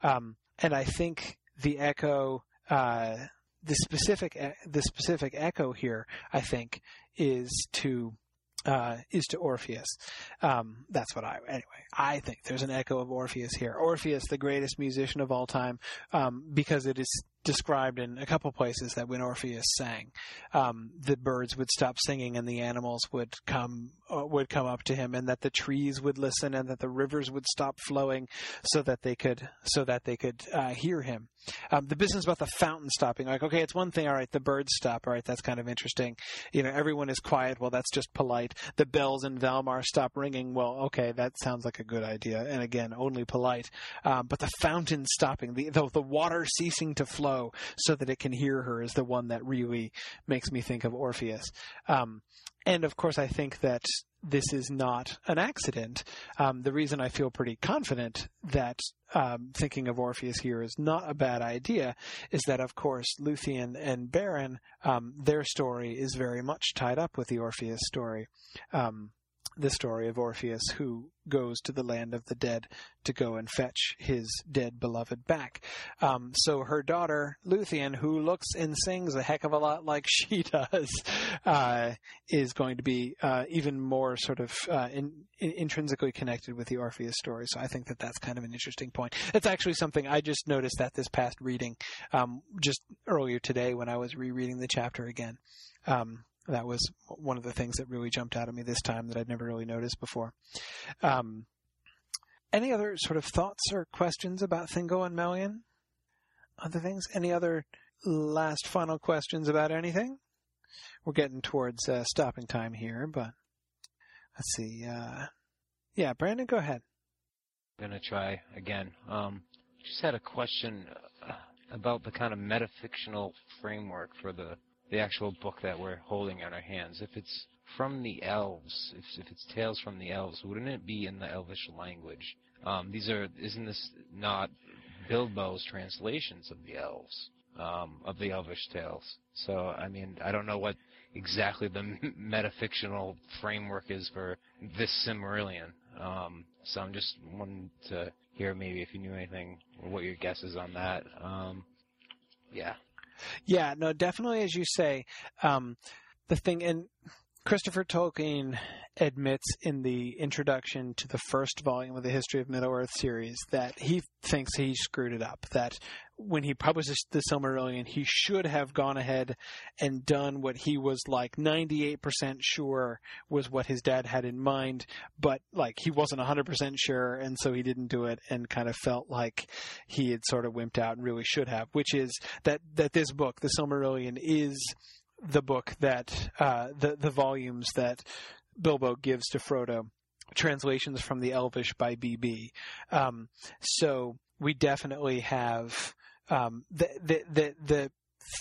Speaker 1: um, and I think the echo. Uh, the specific the specific echo here, I think, is to uh, is to Orpheus. Um, that's what I anyway. I think there's an echo of Orpheus here. Orpheus, the greatest musician of all time, um, because it is described in a couple places that when Orpheus sang, um, the birds would stop singing and the animals would come uh, would come up to him, and that the trees would listen and that the rivers would stop flowing, so that they could so that they could uh, hear him. Um, the business about the fountain stopping, like okay, it's one thing. All right, the birds stop. All right, that's kind of interesting. You know, everyone is quiet. Well, that's just polite. The bells in Valmar stop ringing. Well, okay, that sounds like a good idea, and again, only polite. Um, but the fountain stopping, the, the the water ceasing to flow so that it can hear her is the one that really makes me think of Orpheus. Um, and of course, I think that this is not an accident. Um, the reason I feel pretty confident that um, thinking of Orpheus here is not a bad idea is that, of course, Luthien and Beren, um, their story is very much tied up with the Orpheus story. The story of Orpheus who goes to the land of the dead to go and fetch his dead beloved back. Um, so her daughter, Luthien, who looks and sings a heck of a lot like she does, uh, is going to be uh, even more sort of uh, in, in, intrinsically connected with the Orpheus story. So I think that that's kind of an interesting point. It's actually something I just noticed that this past reading, um, just earlier today when I was rereading the chapter again. Um, that was one of the things that really jumped out at me this time that I'd never really noticed before. Um, any other sort of thoughts or questions about Thingol and Melian? Other things? Any other last final questions about anything? We're getting towards uh, stopping time here, but let's see. Uh, yeah, Brandon, go ahead.
Speaker 14: I'm gonna try again. Um, just had a question uh, about the kind of metafictional framework for the the actual book that we're holding in our hands. If it's from the elves, if, if it's tales from the elves, wouldn't it be in the elvish language? Um, these are isn't this not Bilbo's translations of the elves, um, of the elvish tales? So I mean, I don't know what exactly the metafictional framework is for this Silmarillion. Um, so I'm just wanting to hear maybe if you knew anything or what your guess is on that. Um, yeah.
Speaker 1: Yeah, no, definitely, as you say, um, the thing, and Christopher Tolkien admits in the introduction to the first volume of the History of Middle Earth series that he thinks he screwed it up. That when he published the Silmarillion, he should have gone ahead and done what he was like 98% sure was what his dad had in mind, but like he wasn't 100% sure, and so he didn't do it and kind of felt like he had sort of wimped out and really should have, which is that, that this book, the Silmarillion, is the book that uh, the the volumes that Bilbo gives to Frodo, translations from the Elvish by B.B. Um, so we definitely have um, the, the the the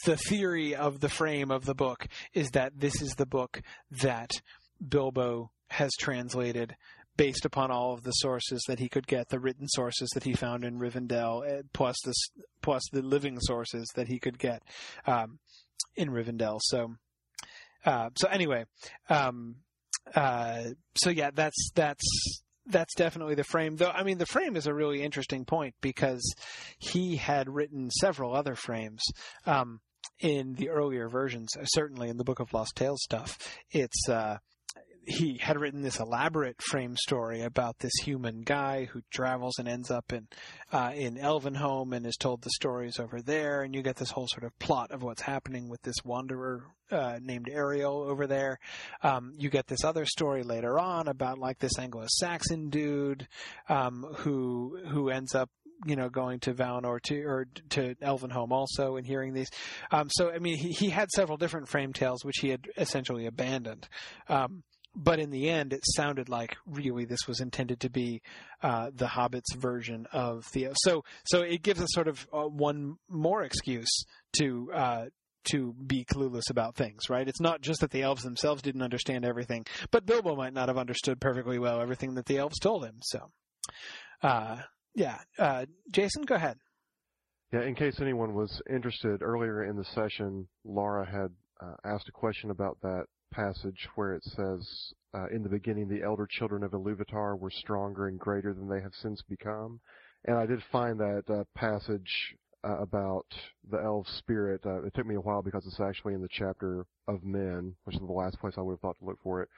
Speaker 1: the theory of the frame of the book is that this is the book that Bilbo has translated based upon all of the sources that he could get, the written sources that he found in Rivendell, eh, plus the plus the living sources that he could get. Um, in Rivendell. So, uh, so anyway, um, uh, so yeah, that's that's that's definitely the frame. Though I mean, the frame is a really interesting point because he had written several other frames. Um, in the earlier versions, certainly in the Book of Lost Tales stuff, it's uh, he had written this elaborate frame story about this human guy who travels and ends up in uh, in Elvenhome and is told the stories over there, and you get this whole sort of plot of what's happening with this wanderer uh, named Eriol over there. Um, you get this other story later on about like this Anglo-Saxon dude um, who who ends up you know, going to Valinor to or to Elvenhome also and hearing these. Um, so I mean, he, he had several different frame tales which he had essentially abandoned. Um, but in the end, it sounded like really this was intended to be uh, the Hobbit's version of Theo. So so it gives us sort of uh, one more excuse to. Uh, to be clueless about things, right? It's not just that the elves themselves didn't understand everything, but Bilbo might not have understood perfectly well everything that the elves told him. So, uh, yeah, uh, Jason, go ahead.
Speaker 7: Yeah, in case anyone was interested, earlier in the session, Laura had uh, asked a question about that passage where it says, uh, "In the beginning, the elder children of Iluvatar were stronger and greater than they have since become." And I did find that uh, passage uh, about the elf spirit. Uh, it took me a while because it's actually in the chapter of men, which is the last place I would have thought to look for it.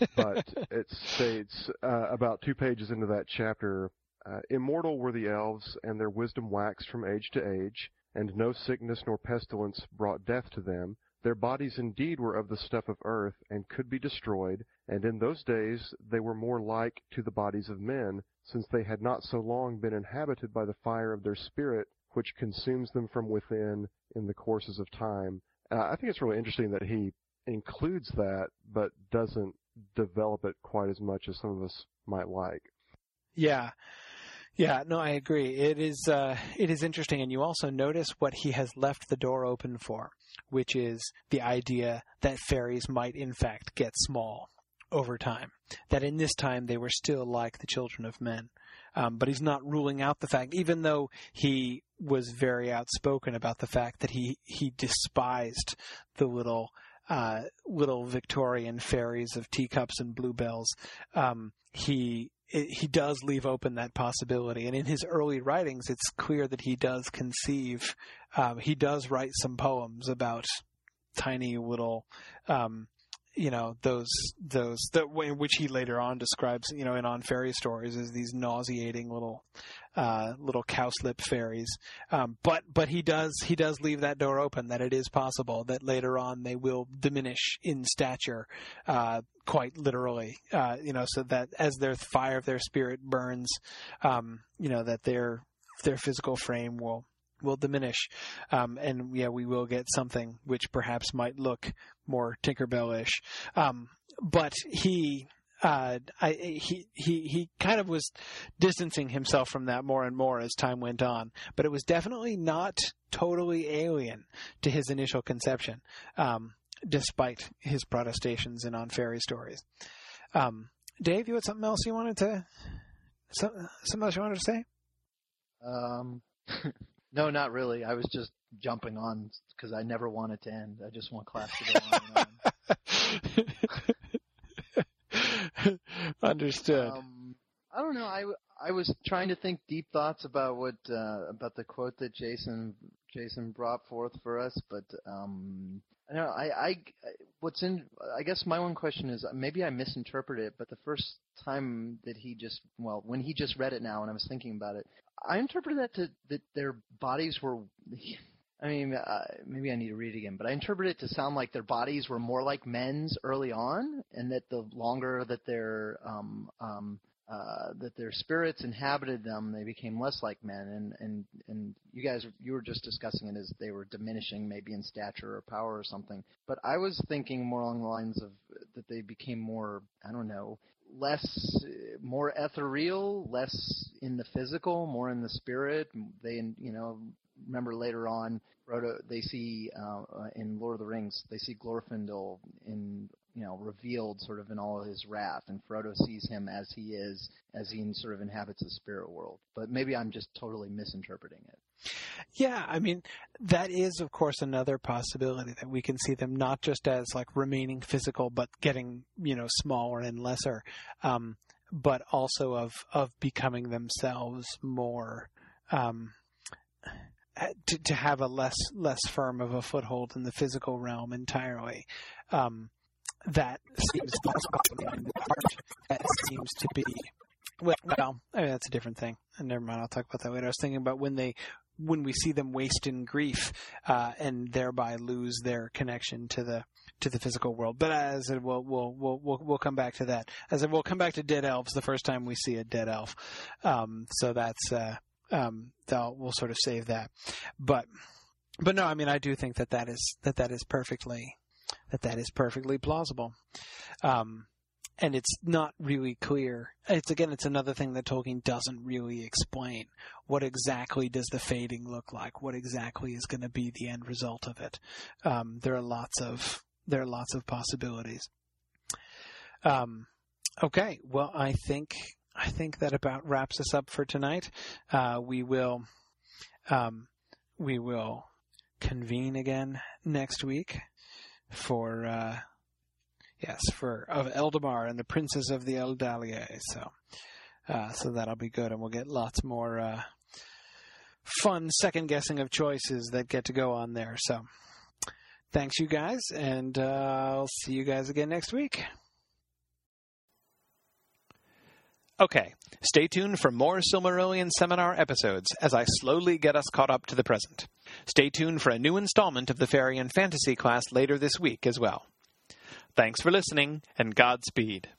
Speaker 7: But it states uh, about two pages into that chapter. Uh, immortal were the elves, and their wisdom waxed from age to age, and no sickness nor pestilence brought death to them. Their bodies indeed were of the stuff of earth, and could be destroyed, and in those days they were more like to the bodies of men, since they had not so long been inhabited by the fire of their spirit, which consumes them from within in the courses of time. Uh, I think it's really interesting that he includes that, but doesn't develop it quite as much as some of us might like.
Speaker 1: Yeah. Yeah, no, I agree. It is uh, it is interesting, and you also notice what he has left the door open for, which is the idea that fairies might in fact get small over time. That in this time they were still like the children of men. Um, but he's not ruling out the fact, even though he was very outspoken about the fact that he he despised the little uh, little Victorian fairies of teacups and bluebells. Um, he it, he does leave open that possibility. And in his early writings, it's clear that he does conceive, um, he does write some poems about tiny little, um, you know those those that which he later on describes you know in on fairy stories as these nauseating little uh, little cowslip fairies. Um, but but he does he does leave that door open that it is possible that later on they will diminish in stature uh, quite literally. Uh, you know so that as their fire of their spirit burns um, you know that their their physical frame will will diminish, um, and yeah, we will get something which perhaps might look more Tinkerbell-ish. Um, but he, uh, I, he, he, he kind of was distancing himself from that more and more as time went on. But it was definitely not totally alien to his initial conception, um, despite his protestations in on fairy stories. Um, Dave, you had something else you wanted to, something else you wanted to say?
Speaker 8: Um, no, not really. I was just jumping on because I never want it to end. I just want class to go on
Speaker 1: and on. Understood.
Speaker 8: Um, I don't know. I, I was trying to think deep thoughts about what uh, about the quote that Jason Jason brought forth for us, but um, I know I, I what's in I guess my one question is maybe I misinterpreted it, but the first time that he just well when he just read it now and I was thinking about it, I interpreted that to that their bodies were. I mean, uh, maybe I need to read it again, but I interpret it to sound like their bodies were more like men's early on, and that the longer that their um, um, uh, that their spirits inhabited them, they became less like men. And and and you guys, you were just discussing it as they were diminishing, maybe in stature or power or something. But I was thinking more along the lines of that they became more, I don't know, less more ethereal, less in the physical, more in the spirit. They, you know, remember later on, Frodo, they see uh, in Lord of the Rings, they see Glorfindel in you know revealed sort of in all of his wrath, and Frodo sees him as he is, as he sort of inhabits the spirit world. But maybe I'm just totally misinterpreting it.
Speaker 1: Yeah, I mean, that is, of course, another possibility that we can see them not just as like remaining physical, but getting, you know, smaller and lesser. Um, but also of of becoming themselves more. Um, to, to have a less less firm of a foothold in the physical realm entirely, um, that seems possible. That seems to be well, I mean, that's a different thing. Never mind. I'll talk about that later. I was thinking about when they, when we see them waste in grief, uh, and thereby lose their connection to the to the physical world. But as I said, we'll we'll we'll we'll, we'll come back to that. As I said, we'll come back to dead elves the first time we see a dead elf. Um, so that's uh, um, we'll sort of save that. But but no, I mean, I do think that that is that that is perfectly that that is perfectly plausible. Um, and it's not really clear. It's again, it's another thing that Tolkien doesn't really explain. What exactly does the fading look like? What exactly is going to be the end result of it? Um, there are lots of there are lots of possibilities. Um, okay, well, I think I think that about wraps us up for tonight. Uh, we will um, we will convene again next week for. Uh, Yes, for of Eldamar and the Princes of the Eldalië. So, uh, so that'll be good, and we'll get lots more uh, fun second guessing of choices that get to go on there. So, thanks you guys, and uh, I'll see you guys again next week. Okay, stay tuned for more Silmarillion seminar episodes as I slowly get us caught up to the present. Stay tuned for a new installment of the Fairy and Fantasy class later this week as well. Thanks for listening, and Godspeed.